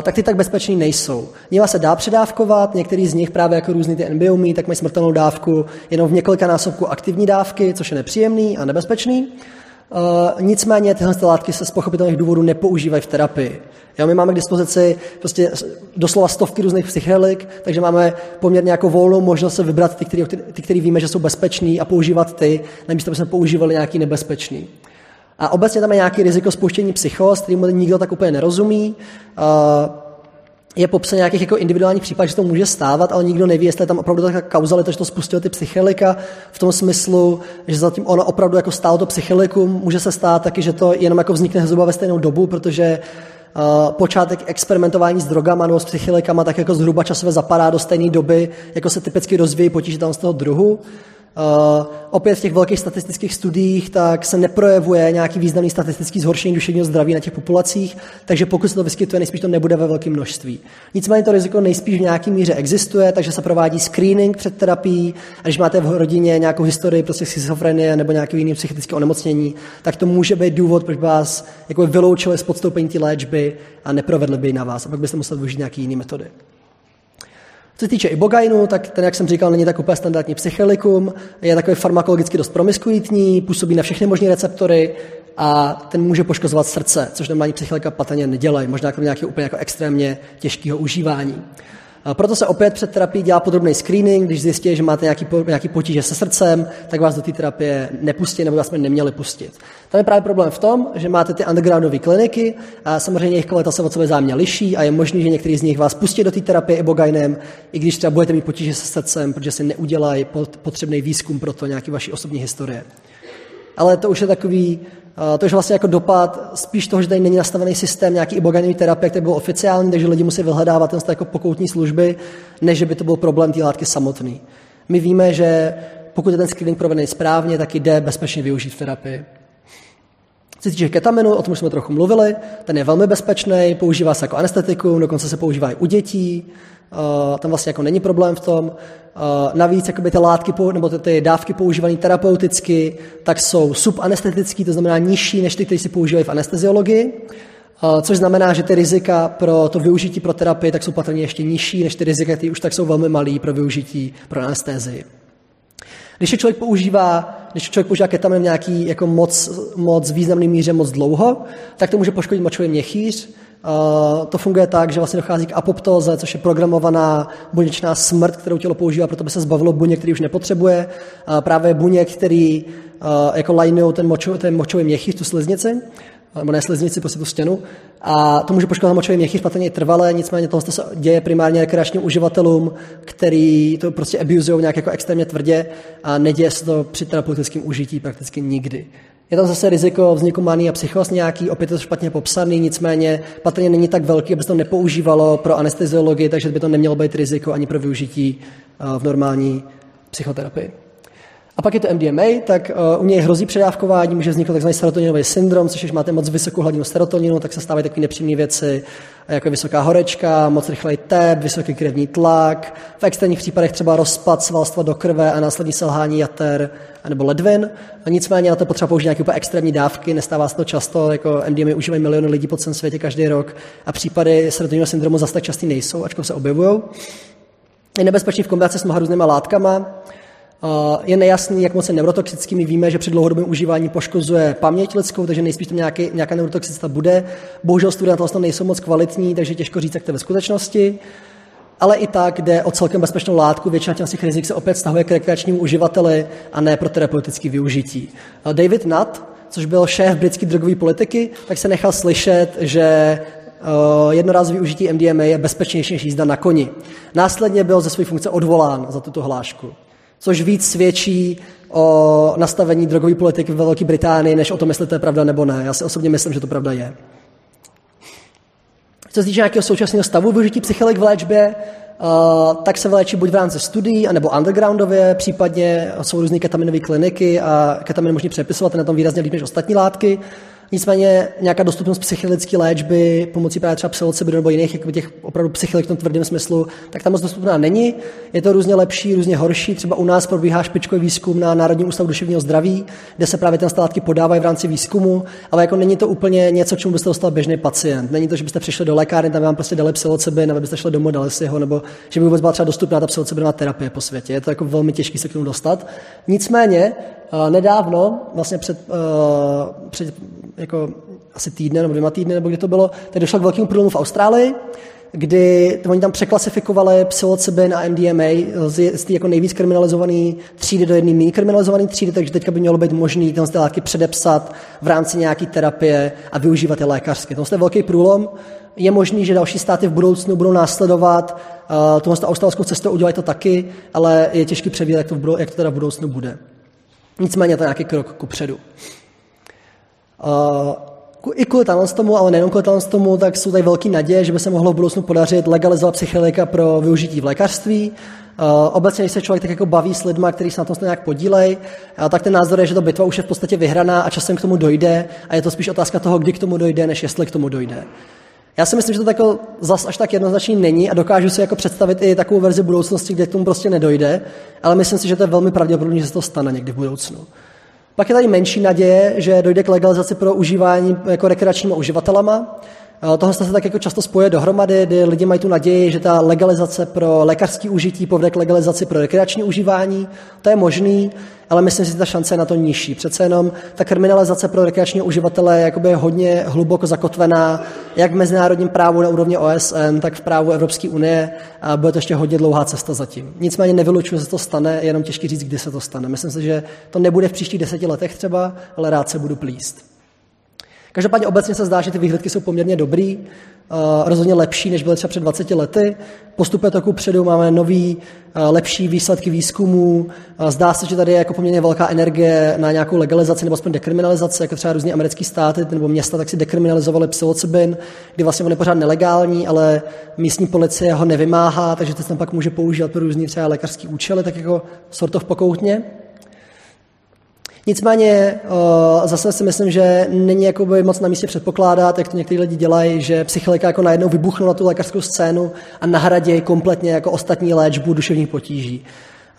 Speaker 2: tak ty tak bezpečný nejsou. Nima se dá předávkovat, některý z nich právě jako různý ty NBOMy, tak mají smrtelnou dávku jenom v několika násobku aktivní dávky, což je nepříjemný a nebezpečný. Uh, nicméně tyhle látky se z pochopitelných důvodů nepoužívají v terapii. Jo, my máme k dispozici prostě doslova stovky různých psychedelik, takže máme poměrně jako volnou možnost se vybrat ty, který, ty, který víme, že jsou bezpečný a používat ty, namísto aby jsme používali nějaký nebezpečný. A obecně tam je nějaký riziko spouštění psychos, kterým nikdo tak úplně nerozumí. Je popsán nějakých jako individuálních případů, že to může stávat, ale nikdo neví, jestli je tam opravdu taková kauzalita, že to spustilo ty psychelika v tom smyslu, že zatím ono opravdu jako stálo to psychelikum. Může se stát taky, že to jenom jako vznikne zhruba ve stejnou dobu, protože Uh, počátek experimentování s drogama nebo s psychilikama tak jako zhruba časově zapadá do stejné doby, jako se typicky rozvíjí potíže tam z toho druhu. Uh, opět v těch velkých statistických studiích tak se neprojevuje nějaký významný statistický zhoršení duševního zdraví na těch populacích, takže pokud se to vyskytuje, nejspíš to nebude ve velkém množství. Nicméně to riziko nejspíš v nějaké míře existuje, takže se provádí screening před terapií a když máte v rodině nějakou historii prostě schizofrenie nebo nějaké jiné psychické onemocnění, tak to může být důvod, proč vás jako vyloučili z podstoupení té léčby a neprovedli by na vás a pak byste museli využít nějaké jiné metody. Co se týče ibogainu, tak ten, jak jsem říkal, není tak úplně standardní psychelikum, je takový farmakologicky dost promiskuitní, působí na všechny možné receptory a ten může poškozovat srdce, což normální psychelika patrně nedělají, možná kromě nějakého úplně jako extrémně těžkého užívání. Proto se opět před terapií dělá podrobný screening, když zjistí, že máte nějaký, nějaký potíže se srdcem, tak vás do té terapie nepustí nebo vás jsme neměli pustit. Tam je právě problém v tom, že máte ty undergroundové kliniky a samozřejmě jejich kvalita se od sebe zájemně liší a je možné, že některý z nich vás pustí do té terapie ibogainem, i když třeba budete mít potíže se srdcem, protože si neudělají potřebný výzkum pro to nějaký vaší osobní historie. Ale to už je takový to je vlastně jako dopad spíš toho, že tady není nastavený systém nějaký iboganový terapie, který byl oficiální, takže lidi musí vyhledávat ten jako pokoutní služby, než by to byl problém té látky samotný. My víme, že pokud je ten screening provedený správně, tak jde bezpečně využít v terapii. Týče ketaminu, o tom už jsme trochu mluvili, ten je velmi bezpečný, používá se jako anestetikum, dokonce se používá i u dětí, uh, tam vlastně jako není problém v tom. Uh, navíc jakoby ty látky nebo ty, ty dávky používané terapeuticky, tak jsou subanestetické, to znamená nižší než ty, které si používají v anesteziologii. což znamená, že ty rizika pro to využití pro terapii tak jsou patrně ještě nižší, než ty rizika, které už tak jsou velmi malé pro využití pro anestézii. Když je člověk používá, když člověk používá ketamin v nějaký jako moc, moc významný míře moc dlouho, tak to může poškodit močový měchýř. Uh, to funguje tak, že vlastně dochází k apoptóze, což je programovaná buněčná smrt, kterou tělo používá, proto by se zbavilo buněk, který už nepotřebuje. Uh, právě buněk, který uh, jako lajnují ten, močo, ten močový měchýř, tu sliznici nebo ne sliznici, prostě tu stěnu. A to může poškodit močový měchýř patrně trvalé, nicméně tohle se děje primárně rekreačním uživatelům, který to prostě abuzují nějak jako extrémně tvrdě a neděje se to při terapeutickém užití prakticky nikdy. Je tam zase riziko vzniku manii a psychos nějaký, opět je to špatně popsaný, nicméně patrně není tak velký, aby se to nepoužívalo pro anesteziologii, takže by to nemělo být riziko ani pro využití eh, v normální psychoterapii. A pak je to MDMA, tak uh, u něj hrozí předávkování, může vzniknout tzv. serotoninový syndrom, což když máte moc vysokou hladinu serotoninu, tak se stávají takové nepříjemné věci, jako vysoká horečka, moc rychlej tep, vysoký krevní tlak, v extrémních případech třeba rozpad svalstva do krve a následní selhání jater nebo ledvin. A nicméně na to potřeba použít nějaké úplně extrémní dávky, nestává se to často, jako MDMA užívají miliony lidí po celém světě každý rok a případy serotoninového syndromu zase tak častý nejsou, ačkoliv se objevují. Je nebezpečný v kombinaci s mnoha různýma látkama, je nejasný, jak moc je neurotoxický. My víme, že při dlouhodobém užívání poškozuje paměť lidskou, takže nejspíš tam nějaký, nějaká neurotoxicita bude. Bohužel studie na to nejsou moc kvalitní, takže těžko říct, jak to je ve skutečnosti. Ale i tak jde o celkem bezpečnou látku. Většina těch rizik se opět stahuje k rekreačnímu uživateli a ne pro terapeutické využití. David Nutt, což byl šéf britské drogové politiky, tak se nechal slyšet, že jednorázový užití MDMA je bezpečnější než jízda na koni. Následně byl ze své funkce odvolán za tuto hlášku což víc svědčí o nastavení drogové politiky ve Velké Británii, než o tom, jestli to je pravda nebo ne. Já si osobně myslím, že to pravda je. Co se týče nějakého současného stavu využití psychelik v léčbě, Uh, tak se léčí buď v rámci studií, anebo undergroundově, případně jsou různé ketaminové kliniky a ketamin možný přepisovat na tom výrazně líp než ostatní látky. Nicméně nějaká dostupnost psychologické léčby pomocí právě třeba psilocybinu nebo jiných jako těch opravdu psychelik v tom tvrdém smyslu, tak tam moc dostupná není. Je to různě lepší, různě horší. Třeba u nás probíhá špičkový výzkum na Národním ústavu duševního zdraví, kde se právě ty látky podávají v rámci výzkumu, ale jako není to úplně něco, čemu byste dostal běžný pacient. Není to, že byste přišli do lékárny, tam vám prostě dali psilocybin, nebo byste šli domů, dali si ho, nebo že by vůbec byla třeba dostupná ta psilocybinová terapie po světě. Je to jako velmi těžké se k tomu dostat. Nicméně eh, nedávno, vlastně před, uh, před jako asi týdne nebo dvěma týdny, nebo kdy to bylo, tak došlo k velkému průlomu v Austrálii, kdy oni tam překlasifikovali psilocybin a MDMA z, z té jako nejvíc kriminalizované třídy do jedné méně kriminalizované třídy, takže teďka by mělo být možné tyhle látky předepsat v rámci nějaké terapie a využívat je lékařsky. To je velký průlom. Je možný, že další státy v budoucnu budou následovat uh, tuhle australskou cestu, udělají to taky, ale je těžký předvídat, jak to, jak to teda v budoucnu bude. Nicméně to je nějaký krok ku předu. Uh, i kvůli tomu, ale nejenom kvůli tomu, tak jsou tady velké naděje, že by se mohlo v budoucnu podařit legalizovat psychedelika pro využití v lékařství. Uh, obecně, když se člověk tak jako baví s lidmi, kteří se na tom nějak podílejí, uh, tak ten názor je, že ta bitva už je v podstatě vyhraná a časem k tomu dojde a je to spíš otázka toho, kdy k tomu dojde, než jestli k tomu dojde. Já si myslím, že to tako zas až tak jednoznačný není a dokážu si jako představit i takovou verzi budoucnosti, kde k tomu prostě nedojde, ale myslím si, že to je velmi pravděpodobné, že se to stane někdy v budoucnu. Pak je tady menší naděje, že dojde k legalizaci pro užívání jako rekreačníma uživatelama. Tohle se tak jako často spoje dohromady, kdy lidi mají tu naději, že ta legalizace pro lékařské užití povede k legalizaci pro rekreační užívání. To je možný, ale myslím si, že ta šance je na to nižší. Přece jenom ta kriminalizace pro rekreační uživatele je jakoby hodně hluboko zakotvená, jak v mezinárodním právu na úrovni OSN, tak v právu Evropské unie a bude to ještě hodně dlouhá cesta zatím. Nicméně nevylučuju, že se to stane, je jenom těžký říct, kdy se to stane. Myslím si, že to nebude v příštích deseti letech třeba, ale rád se budu plíst. Každopádně obecně se zdá, že ty výhledky jsou poměrně dobrý, rozhodně lepší, než byly třeba před 20 lety. Postupuje to předu, máme nový, uh, lepší výsledky výzkumů. Uh, zdá se, že tady je jako poměrně velká energie na nějakou legalizaci nebo aspoň dekriminalizaci, jako třeba různé americké státy nebo města, tak si dekriminalizovali psilocybin, kdy vlastně on je pořád nelegální, ale místní policie ho nevymáhá, takže to se tam pak může používat pro různé třeba lékařské účely, tak jako sort of pokoutně. Nicméně zase si myslím, že není jakoby moc na místě předpokládat, jak to někteří lidi dělají, že psycholika jako najednou vybuchnou na tu lékařskou scénu a nahradí kompletně jako ostatní léčbu duševních potíží.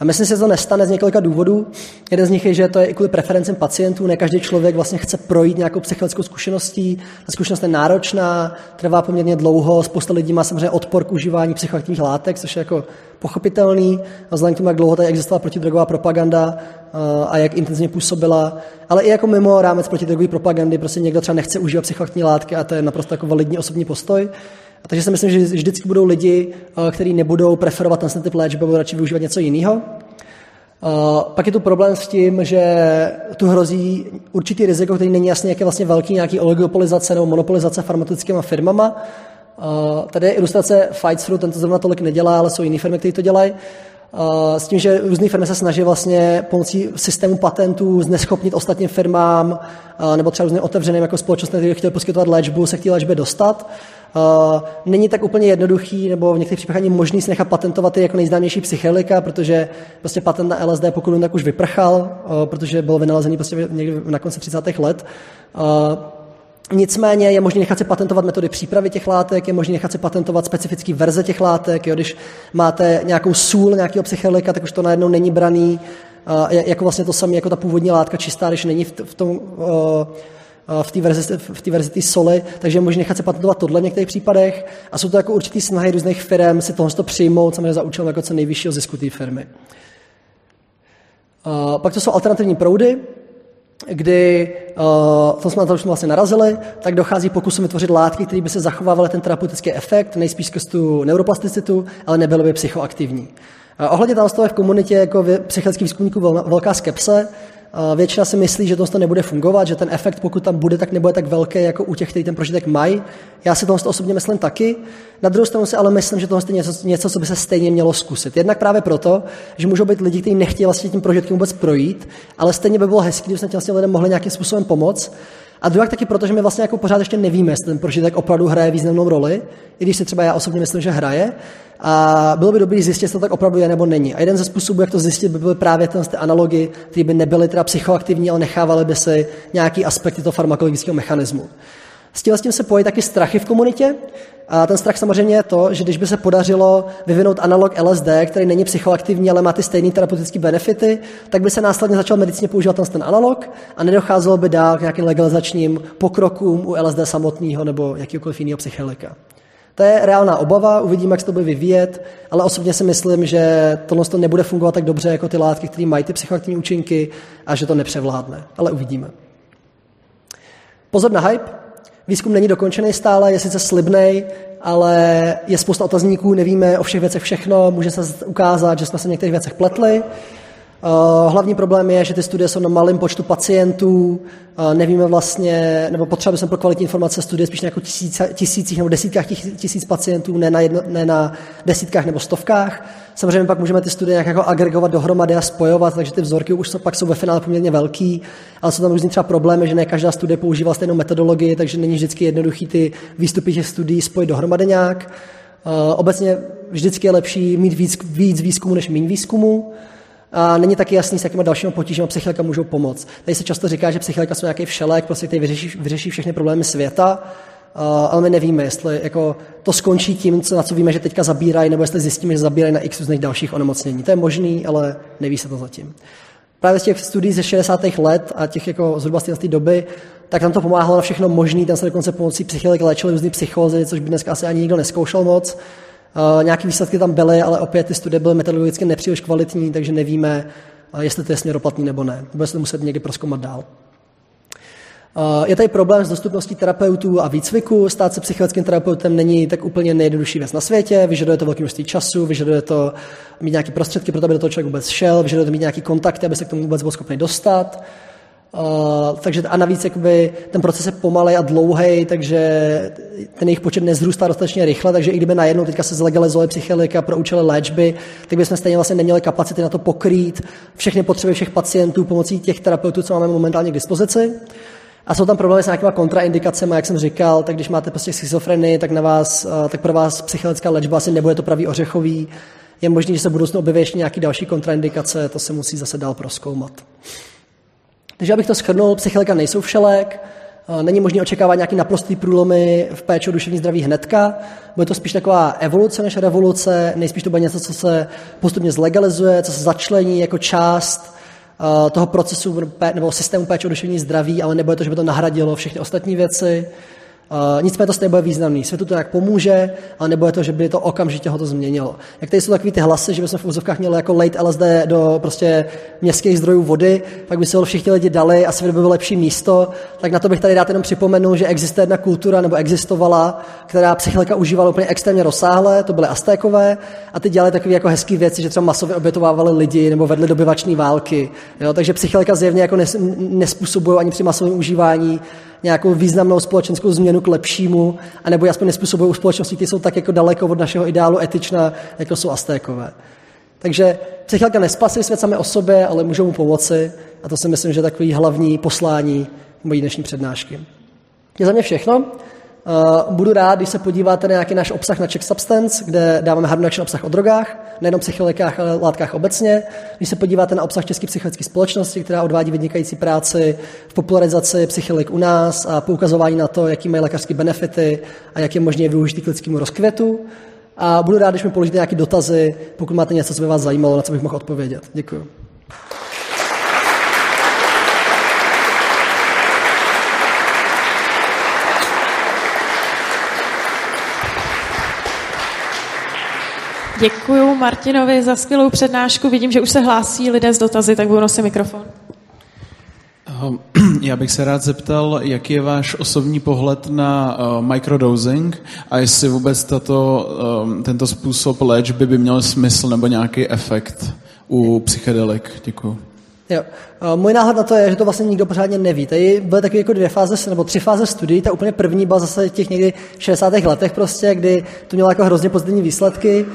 Speaker 2: A myslím že to nestane z několika důvodů. Jeden z nich je, že to je i kvůli preferencím pacientů. Ne každý člověk vlastně chce projít nějakou psychologickou zkušeností. Ta zkušenost je náročná, trvá poměrně dlouho. Spousta lidí má samozřejmě odpor k užívání psychoaktivních látek, což je jako pochopitelný, vzhledem k tomu, jak dlouho tady existovala protidrogová propaganda eh, a jak intenzivně působila, ale i jako mimo rámec protidrogové propagandy, prostě někdo třeba nechce užívat psychoaktivní látky a to je naprosto jako validní osobní postoj. A takže si myslím, že vždycky budou lidi, eh, kteří nebudou preferovat ten typ léčby, budou radši využívat něco jiného. Uh, pak je tu problém s tím, že tu hrozí určitý riziko, který není jasně, jak je vlastně velký nějaký oligopolizace nebo monopolizace farmaceutickými firmama. Uh, tady je ilustrace Through, ten to zrovna tolik nedělá, ale jsou jiné firmy, které to dělají. S tím, že různé firmy se snaží vlastně pomocí systému patentů zneschopnit ostatním firmám nebo třeba různým otevřeným jako společnostem, které chtěli poskytovat léčbu, se k té léčbě dostat. Uh, není tak úplně jednoduchý, nebo v některých případech ani možný si nechat patentovat jako nejznámější psychedelika, protože prostě patent na LSD, pokud tak už vyprchal, uh, protože byl vynalezený prostě někdy na konci 30. let. Uh, Nicméně je možné nechat si patentovat metody přípravy těch látek, je možné nechat si patentovat specifické verze těch látek. Jo? Když máte nějakou sůl nějakého psychedelika, tak už to najednou není braný jako vlastně to samé, jako ta původní látka čistá, když není v, tom v té verzi, v té verzi soli, takže možné nechat se patentovat tohle v některých případech a jsou to jako určitý snahy různých firm si tohle to přijmout samozřejmě za účelem jako co nejvyššího zisku té firmy. Uh, pak to jsou alternativní proudy, kdy, uh, to jsme na to už vlastně narazili, tak dochází pokusem vytvořit látky, které by se zachovávaly ten terapeutický efekt, nejspíš skrz tu neuroplasticitu, ale nebyly by psychoaktivní. Uh, ohledně tam je v komunitě jako psychiatrických výzkumníků velká skepse, Většina si myslí, že to nebude fungovat, že ten efekt, pokud tam bude, tak nebude tak velký jako u těch, kteří ten prožitek mají. Já si to osobně myslím taky. Na druhou stranu si ale myslím, že to je něco, něco, co by se stejně mělo zkusit. Jednak právě proto, že můžou být lidi, kteří nechtějí vlastně tím prožitkem vůbec projít, ale stejně by bylo hezké, kdyby jsme těm vlastně lidem mohli nějakým způsobem pomoct. A druhá taky proto, že my vlastně jako pořád ještě nevíme, jestli ten prožitek opravdu hraje významnou roli, i když si třeba já osobně myslím, že hraje. A bylo by dobré zjistit, jestli to tak opravdu je nebo není. A jeden ze způsobů, jak to zjistit, by byly právě ty analogy, které by nebyly teda psychoaktivní, ale nechávaly by se nějaký aspekty toho farmakologického mechanismu. S tím, s tím se pojí taky strachy v komunitě. A ten strach samozřejmě je to, že když by se podařilo vyvinout analog LSD, který není psychoaktivní, ale má ty stejné terapeutické benefity, tak by se následně začal medicíně používat ten, analog a nedocházelo by dál k nějakým legalizačním pokrokům u LSD samotného nebo jakýkoliv jiného psychedelika. To je reálná obava, uvidíme, jak se to bude vyvíjet, ale osobně si myslím, že tohle to nebude fungovat tak dobře jako ty látky, které mají ty psychoaktivní účinky a že to nepřevládne. Ale uvidíme. Pozor na hype. Výzkum není dokončený stále, je sice slibný, ale je spousta otazníků, nevíme o všech věcech všechno, může se ukázat, že jsme se v některých věcech pletli. Eh, hlavní problém je, že ty studie jsou na malém počtu pacientů, eh, nevíme vlastně, nebo potřebujeme jsme pro kvalitní informace studie spíš na jako tisíc, tisících nebo desítkách tisíc pacientů, ne na, jedno, ne na desítkách nebo stovkách. Samozřejmě pak můžeme ty studie nějak jako agregovat dohromady a spojovat, takže ty vzorky už jsou, pak jsou ve finále poměrně velký, ale jsou tam různý třeba problémy, že ne každá studie používá stejnou metodologii, takže není vždycky jednoduchý ty výstupy těch studií spojit dohromady nějak. Uh, obecně vždycky je lepší mít víc, víc výzkumu než méně výzkumu. A není taky jasný, s jakými dalšími potížemi psychika můžou pomoct. Tady se často říká, že psychika jsou nějaký všelek, prostě, který vyřeší, vyřeší všechny problémy světa, ale my nevíme, jestli jako to skončí tím, co, na co víme, že teďka zabírají, nebo jestli zjistíme, že zabírají na x různých dalších onemocnění. To je možný, ale neví se to zatím. Právě z těch studií ze 60. let a těch jako zhruba z té doby, tak tam to pomáhalo na všechno možný, tam se dokonce pomocí psychiky léčili různé psychózy, což by dneska asi ani nikdo neskoušel moc. Uh, nějaké výsledky tam byly, ale opět ty studie byly metodologicky nepříliš kvalitní, takže nevíme, uh, jestli to je směroplatný nebo ne. Bude se to muset někdy proskoumat dál. Uh, je tady problém s dostupností terapeutů a výcviku. Stát se psychiatrickým terapeutem není tak úplně nejjednodušší věc na světě. Vyžaduje to velké množství času, vyžaduje to mít nějaké prostředky pro to, aby do toho člověk vůbec šel, vyžaduje to mít nějaké kontakty, aby se k tomu vůbec byl schopný dostat. Uh, takže a navíc jakoby, ten proces je pomalej a dlouhý, takže ten jejich počet nezrůstá dostatečně rychle, takže i kdyby najednou teďka se zlegalizuje psychelika pro účely léčby, tak bychom stejně vlastně neměli kapacity na to pokrýt všechny potřeby všech pacientů pomocí těch terapeutů, co máme momentálně k dispozici. A jsou tam problémy s nějakýma kontraindikacemi, jak jsem říkal, tak když máte prostě schizofrenii, tak, na vás, uh, tak pro vás psychelická léčba asi nebude to pravý ořechový. Je možné, že se budoucnu objeví ještě nějaké další kontraindikace, to se musí zase dál proskoumat. Takže abych to schrnul, psychelika nejsou všelek, Není možné očekávat nějaký naprostý průlomy v péči o duševní zdraví hnedka. Bude to spíš taková evoluce než revoluce. Nejspíš to bude něco, co se postupně zlegalizuje, co se začlení jako část toho procesu nebo systému péče o duševní zdraví, ale nebude to, že by to nahradilo všechny ostatní věci. Uh, nicméně to stejně bude významný. Světu to nějak pomůže, ale nebude to, že by to okamžitě ho to změnilo. Jak tady jsou takový ty hlasy, že bychom v úzovkách měli jako late LSD do prostě městských zdrojů vody, pak by se ho všichni lidi dali, asi by bylo lepší místo, tak na to bych tady rád jenom připomenul, že existuje jedna kultura, nebo existovala, která psychilika užívala úplně extrémně rozsáhle, to byly Aztékové, a ty dělali takové jako hezké věci, že třeba masově obětovávali lidi nebo vedli dobyvační války. Jo? Takže psychilika zjevně jako nes, nespůsobují ani při masovém užívání nějakou významnou společenskou změnu k lepšímu, anebo aspoň nespůsobují společnosti, které jsou tak jako daleko od našeho ideálu etična, jako jsou Aztékové. Takže psychilka nespasí svět sami o sobě, ale můžou mu pomoci a to si myslím, že je takový hlavní poslání mojí dnešní přednášky. Je za mě všechno. Uh, budu rád, když se podíváte na nějaký náš obsah na Check Substance, kde dáváme hard obsah o drogách, nejenom psychedelikách, ale látkách obecně. Když se podíváte na obsah České psychologické společnosti, která odvádí vynikající práci v popularizaci psychedelik u nás a poukazování na to, jaký mají lékařské benefity a jak je možné využít k lidskému rozkvětu. A budu rád, když mi položíte nějaké dotazy, pokud máte něco, co by vás zajímalo, na co bych mohl odpovědět. Děkuji.
Speaker 1: Děkuji Martinovi za skvělou přednášku. Vidím, že už se hlásí lidé z dotazy, tak budu nosit mikrofon.
Speaker 3: Já bych se rád zeptal, jaký je váš osobní pohled na uh, microdosing a jestli vůbec tato, um, tento způsob léčby by měl smysl nebo nějaký efekt u psychedelik. Děkuji.
Speaker 2: Jo. Můj náhled na to je, že to vlastně nikdo pořádně neví. Tady byly takové jako dvě fáze, nebo tři fáze studií. Ta úplně první byla zase těch někdy 60. letech prostě, kdy to mělo jako hrozně pozitivní výsledky.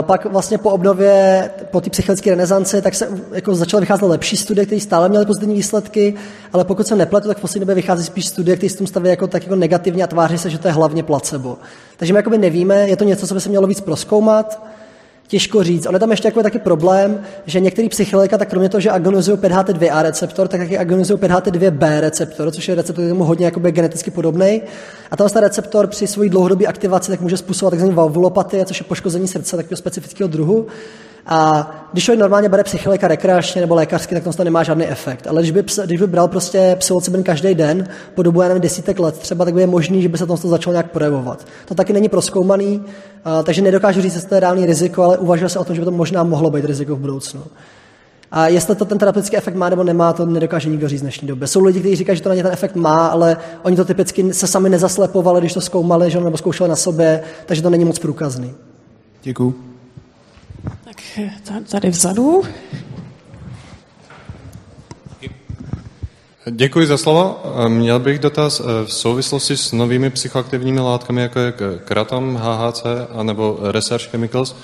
Speaker 2: Pak vlastně po obnově, po té psychologické renesanci, tak se jako začaly vycházet lepší studie, které stále měly pozitivní výsledky, ale pokud se nepletu, tak v poslední době vychází spíš studie, které s tím staví jako tak jako negativně a tváří se, že to je hlavně placebo. Takže my jakoby nevíme, je to něco, co by se mělo víc proskoumat. Těžko říct. Je tam ještě jako taky problém, že některý psychologika, tak kromě toho, že agonizují 5HT2A receptor, tak taky agonizují 5HT2B receptor, což je receptor, který je hodně jakoby geneticky podobný. A ten receptor při své dlouhodobé aktivaci tak může způsobovat takzvaný valvulopatie, což je poškození srdce takového specifického druhu. A když člověk normálně bere psycholika rekreačně nebo lékařsky, tak to nemá žádný efekt. Ale když by, když by bral prostě psilocybin každý den po dobu, nevím, desítek let třeba, tak by je možný, že by se to začalo nějak projevovat. To taky není proskoumaný, takže nedokážu říct, jestli to je reálný riziko, ale uvažuje se o tom, že by to možná mohlo být riziko v budoucnu. A jestli to ten terapeutický efekt má nebo nemá, to nedokáže nikdo říct v dnešní době. Jsou lidi, kteří říkají, že to na ně ten efekt má, ale oni to typicky se sami nezaslepovali, když to zkoumali, že nebo zkoušeli na sobě, takže to není moc průkazný.
Speaker 3: Děkuji.
Speaker 1: Tak tady vzadu.
Speaker 4: Děkuji za slovo. Měl bych dotaz v souvislosti s novými psychoaktivními látkami, jako je kratom, HHC anebo research chemicals.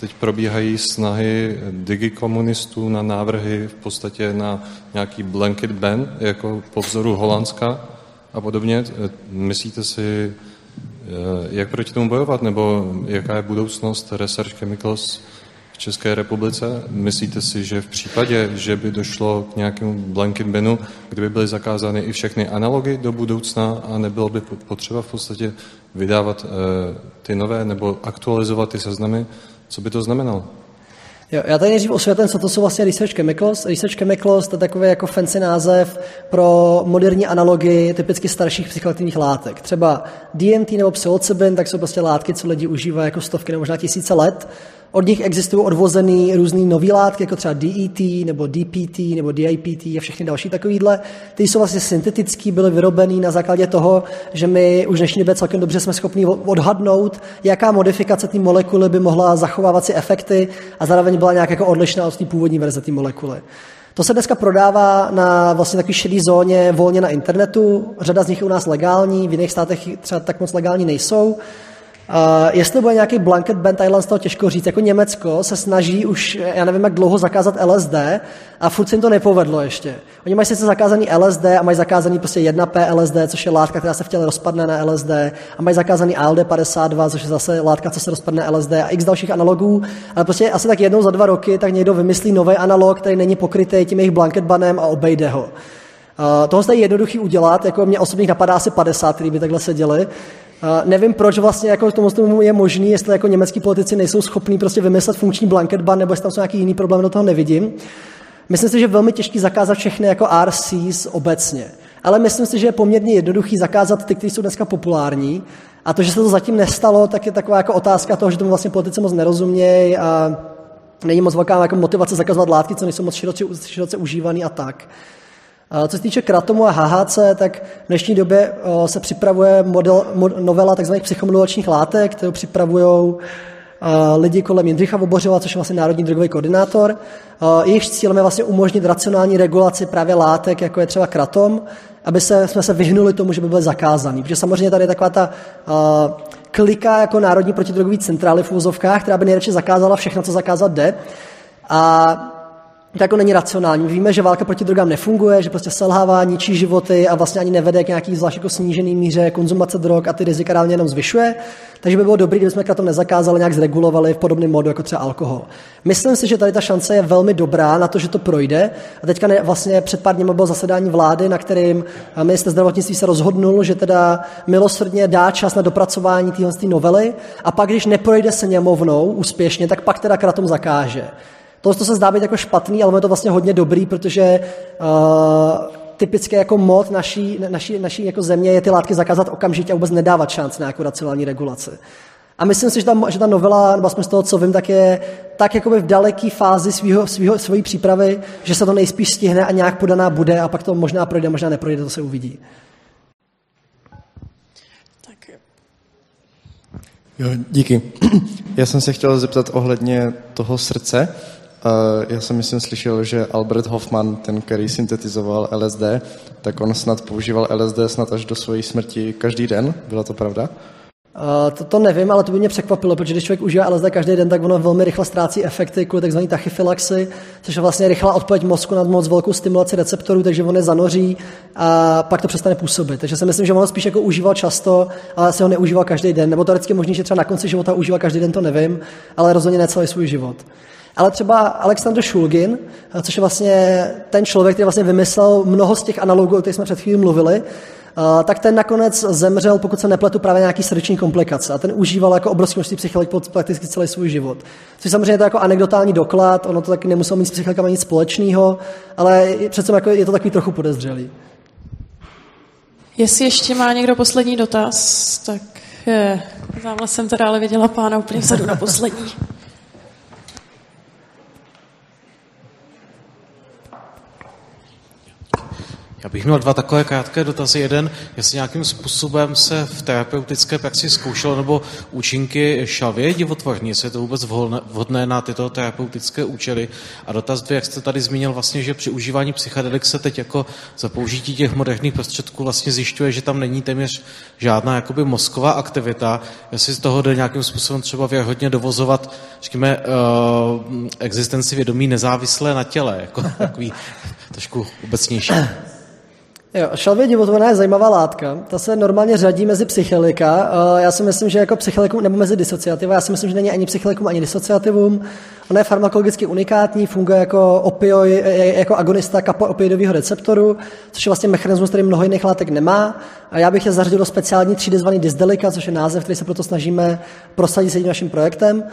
Speaker 4: Teď probíhají snahy digikomunistů na návrhy v podstatě na nějaký blanket ban, jako po vzoru Holandska a podobně. Myslíte si, Eh, jak proti tomu bojovat, nebo jaká je budoucnost Research Chemicals v České republice? Myslíte si, že v případě, že by došlo k nějakému blanket banu, kdyby byly zakázány i všechny analogy do budoucna a nebylo by potřeba v podstatě vydávat eh, ty nové nebo aktualizovat ty seznamy, co by to znamenalo?
Speaker 2: Jo, já tady nejdřív osvětlím, co to jsou vlastně Research Chemicals. Research Chemicals to je takový jako fancy název pro moderní analogii typicky starších psychoaktivních látek. Třeba DMT nebo psilocybin, tak jsou prostě látky, co lidi užívají jako stovky nebo možná tisíce let od nich existují odvozený různý nový látky, jako třeba DET, nebo DPT, nebo DIPT a všechny další takovýhle. Ty jsou vlastně syntetický, byly vyrobený na základě toho, že my už dnešní době celkem dobře jsme schopni odhadnout, jaká modifikace té molekuly by mohla zachovávat si efekty a zároveň byla nějak jako odlišná od té původní verze té molekuly. To se dneska prodává na vlastně takové šedé zóně volně na internetu. Řada z nich je u nás legální, v jiných státech třeba tak moc legální nejsou. Uh, jestli bude nějaký blanket ban, Thailand z toho těžko říct. Jako Německo se snaží už, já nevím, jak dlouho zakázat LSD a furt se jim to nepovedlo ještě. Oni mají sice zakázaný LSD a mají zakázaný prostě 1P LSD, což je látka, která se v těle rozpadne na LSD a mají zakázaný ALD52, což je zase látka, co se rozpadne na LSD a x dalších analogů, ale prostě asi tak jednou za dva roky tak někdo vymyslí nový analog, který není pokrytý tím jejich blanket banem a obejde ho. Uh, tohle je jednoduchý udělat, jako mě osobně napadá asi 50, který by takhle seděli. Uh, nevím, proč vlastně jako tomu, je možný, jestli jako německý politici nejsou schopní prostě vymyslet funkční blanket ban, nebo jestli tam jsou nějaký jiný problém, do toho nevidím. Myslím si, že je velmi těžký zakázat všechny jako RCs obecně. Ale myslím si, že je poměrně jednoduchý zakázat ty, kteří jsou dneska populární. A to, že se to zatím nestalo, tak je taková jako otázka toho, že tomu vlastně politici moc nerozumějí a není moc velká jako motivace zakazovat látky, co nejsou moc široce, široce užívané a tak. Co se týče kratomu a HHC, tak v dnešní době se připravuje model, novela tzv. psychomodulačních látek, kterou připravují lidi kolem Jindřicha Vobořova, což je vlastně národní drogový koordinátor. Jejich cílem je vlastně umožnit racionální regulaci právě látek, jako je třeba kratom, aby se, jsme se vyhnuli tomu, že by byly zakázaný. Protože samozřejmě tady je taková ta klika jako Národní protidrogový centrály v úzovkách, která by nejradši zakázala všechno, co zakázat jde. A to jako není racionální. Víme, že válka proti drogám nefunguje, že prostě selhává, ničí životy a vlastně ani nevede k nějaký zvlášť jako snížený míře konzumace drog a ty rizika reálně jenom zvyšuje. Takže by bylo dobré, kdybychom to nezakázali, nějak zregulovali v podobném modu jako třeba alkohol. Myslím si, že tady ta šance je velmi dobrá na to, že to projde. A teďka ne, vlastně před pár dny bylo zasedání vlády, na kterým minister zdravotnictví se rozhodnul, že teda milosrdně dá čas na dopracování téhle novely a pak, když neprojde se němovnou úspěšně, tak pak teda kratom zakáže. Tohle to se zdá být jako špatný, ale je to vlastně hodně dobrý, protože uh, typické jako mod naší, naší, naší jako země je ty látky zakázat okamžitě a vůbec nedávat šanci na jako racionální regulaci. A myslím si, že ta, že ta novela, nebo z toho, co vím, tak je tak jakoby v daleké fázi svýho, svýho, svojí přípravy, že se to nejspíš stihne a nějak podaná bude a pak to možná projde, možná neprojde, to se uvidí.
Speaker 5: Tak. Jo, díky. Já jsem se chtěl zeptat ohledně toho srdce. Uh, já jsem myslím slyšel, že Albert Hoffman, ten, který syntetizoval LSD, tak on snad používal LSD snad až do své smrti každý den. Byla to pravda?
Speaker 2: Uh, to, to nevím, ale to by mě překvapilo, protože když člověk užívá LSD každý den, tak ono velmi rychle ztrácí efekty kvůli tzv. tachyfilaxi, což je vlastně rychlá odpověď mozku na moc velkou stimulaci receptorů, takže on je zanoří a pak to přestane působit. Takže si myslím, že on spíš jako užíval často, ale asi ho neužíval každý den. Nebo to vždycky možný, že třeba na konci života užíval každý den, to nevím, ale rozhodně ne celý svůj život. Ale třeba Alexander Shulgin, což je vlastně ten člověk, který vlastně vymyslel mnoho z těch analogů, o kterých jsme před chvílí mluvili, tak ten nakonec zemřel, pokud se nepletu, právě nějaký srdeční komplikace. A ten užíval jako obrovský množství psychelik prakticky celý svůj život. Což samozřejmě je to jako anekdotální doklad, ono to taky nemuselo mít s psychelikama nic společného, ale přece jako je to takový trochu podezřelý.
Speaker 1: Jestli ještě má někdo poslední dotaz, tak je, tamhle jsem teda ale viděla pána úplně vzadu na poslední.
Speaker 6: Já bych měl dva takové krátké dotazy. Jeden, jestli nějakým způsobem se v terapeutické praxi zkoušelo, nebo účinky šalvě divotvorní, jestli je to vůbec vhodné na tyto terapeutické účely. A dotaz dvě, jak jste tady zmínil vlastně, že při užívání psychedelik se teď jako za použití těch moderních prostředků vlastně zjišťuje, že tam není téměř žádná jakoby mozková aktivita. Jestli z toho jde nějakým způsobem třeba věrhodně dovozovat, řekněme, uh, existenci vědomí nezávislé na těle, jako takový trošku obecnější.
Speaker 2: Jo, šalvě divotvorná je zajímavá látka. Ta se normálně řadí mezi psychelika. Já si myslím, že jako psychelikum, nebo mezi disociativa, já si myslím, že není ani psychelikum, ani disociativum. Ona je farmakologicky unikátní, funguje jako opioj, jako agonista kapopioidového receptoru, což je vlastně mechanismus, který mnoho jiných látek nemá. A já bych je zařadil do speciální třídy zvaný dysdelika, což je název, který se proto snažíme prosadit s jedním naším projektem.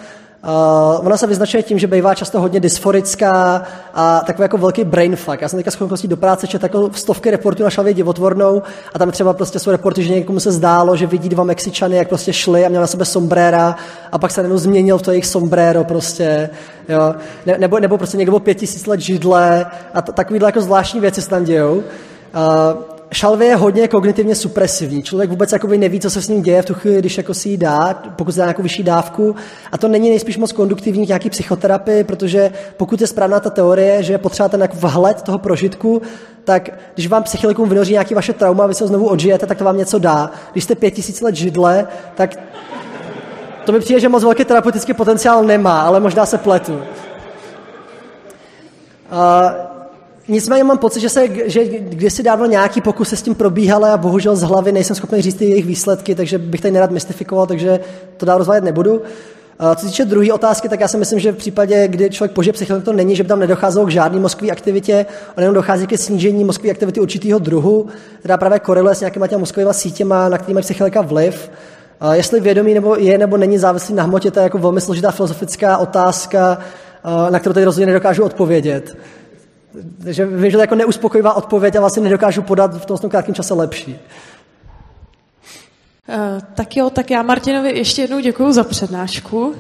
Speaker 2: Uh, ona se vyznačuje tím, že bývá často hodně dysforická a takový jako velký brain fuck. Já jsem teďka schopností do práce čet jako stovky reportů na šlavě divotvornou a tam třeba prostě jsou reporty, že někomu se zdálo, že vidí dva Mexičany, jak prostě šli a měl na sebe sombréra a pak se jenom změnil v to jejich sombrero prostě. Jo. Ne, nebo, nebo prostě někdo pět tisíc let židle a t- takovýhle jako zvláštní věci se tam dějou. Uh, šalvě je hodně kognitivně supresivní. Člověk vůbec jakoby neví, co se s ním děje v tu chvíli, když jako si ji dá, pokud dá nějakou vyšší dávku. A to není nejspíš moc konduktivní k nějaký psychoterapii, protože pokud je správná ta teorie, že je potřeba ten jako vhled toho prožitku, tak když vám psychilikum vynoří nějaký vaše trauma, vy se znovu odžijete, tak to vám něco dá. Když jste pět tisíc let židle, tak to mi přijde, že moc velký terapeutický potenciál nemá, ale možná se pletu. Uh, Nicméně mám pocit, že, se, že kdysi dávno nějaký pokusy s tím probíhaly a bohužel z hlavy nejsem schopný říct ty jejich výsledky, takže bych tady nerad mystifikoval, takže to dál rozvádět nebudu. Co se týče druhé otázky, tak já si myslím, že v případě, kdy člověk požije psychedeliky, to není, že by tam nedocházelo k žádné mozkové aktivitě, ale jenom dochází ke snížení mozkové aktivity určitého druhu, která právě koreluje s nějakýma těma mozkovými sítěma, na který mají psychedelika vliv. Jestli vědomí nebo je nebo není závislý na hmotě, to je jako velmi složitá filozofická otázka, na kterou teď rozhodně nedokážu odpovědět. Takže vím, že to jako neuspokojivá odpověď a vlastně nedokážu podat v tom krátkém čase lepší.
Speaker 1: Uh, tak jo, tak já Martinovi ještě jednou děkuji za přednášku.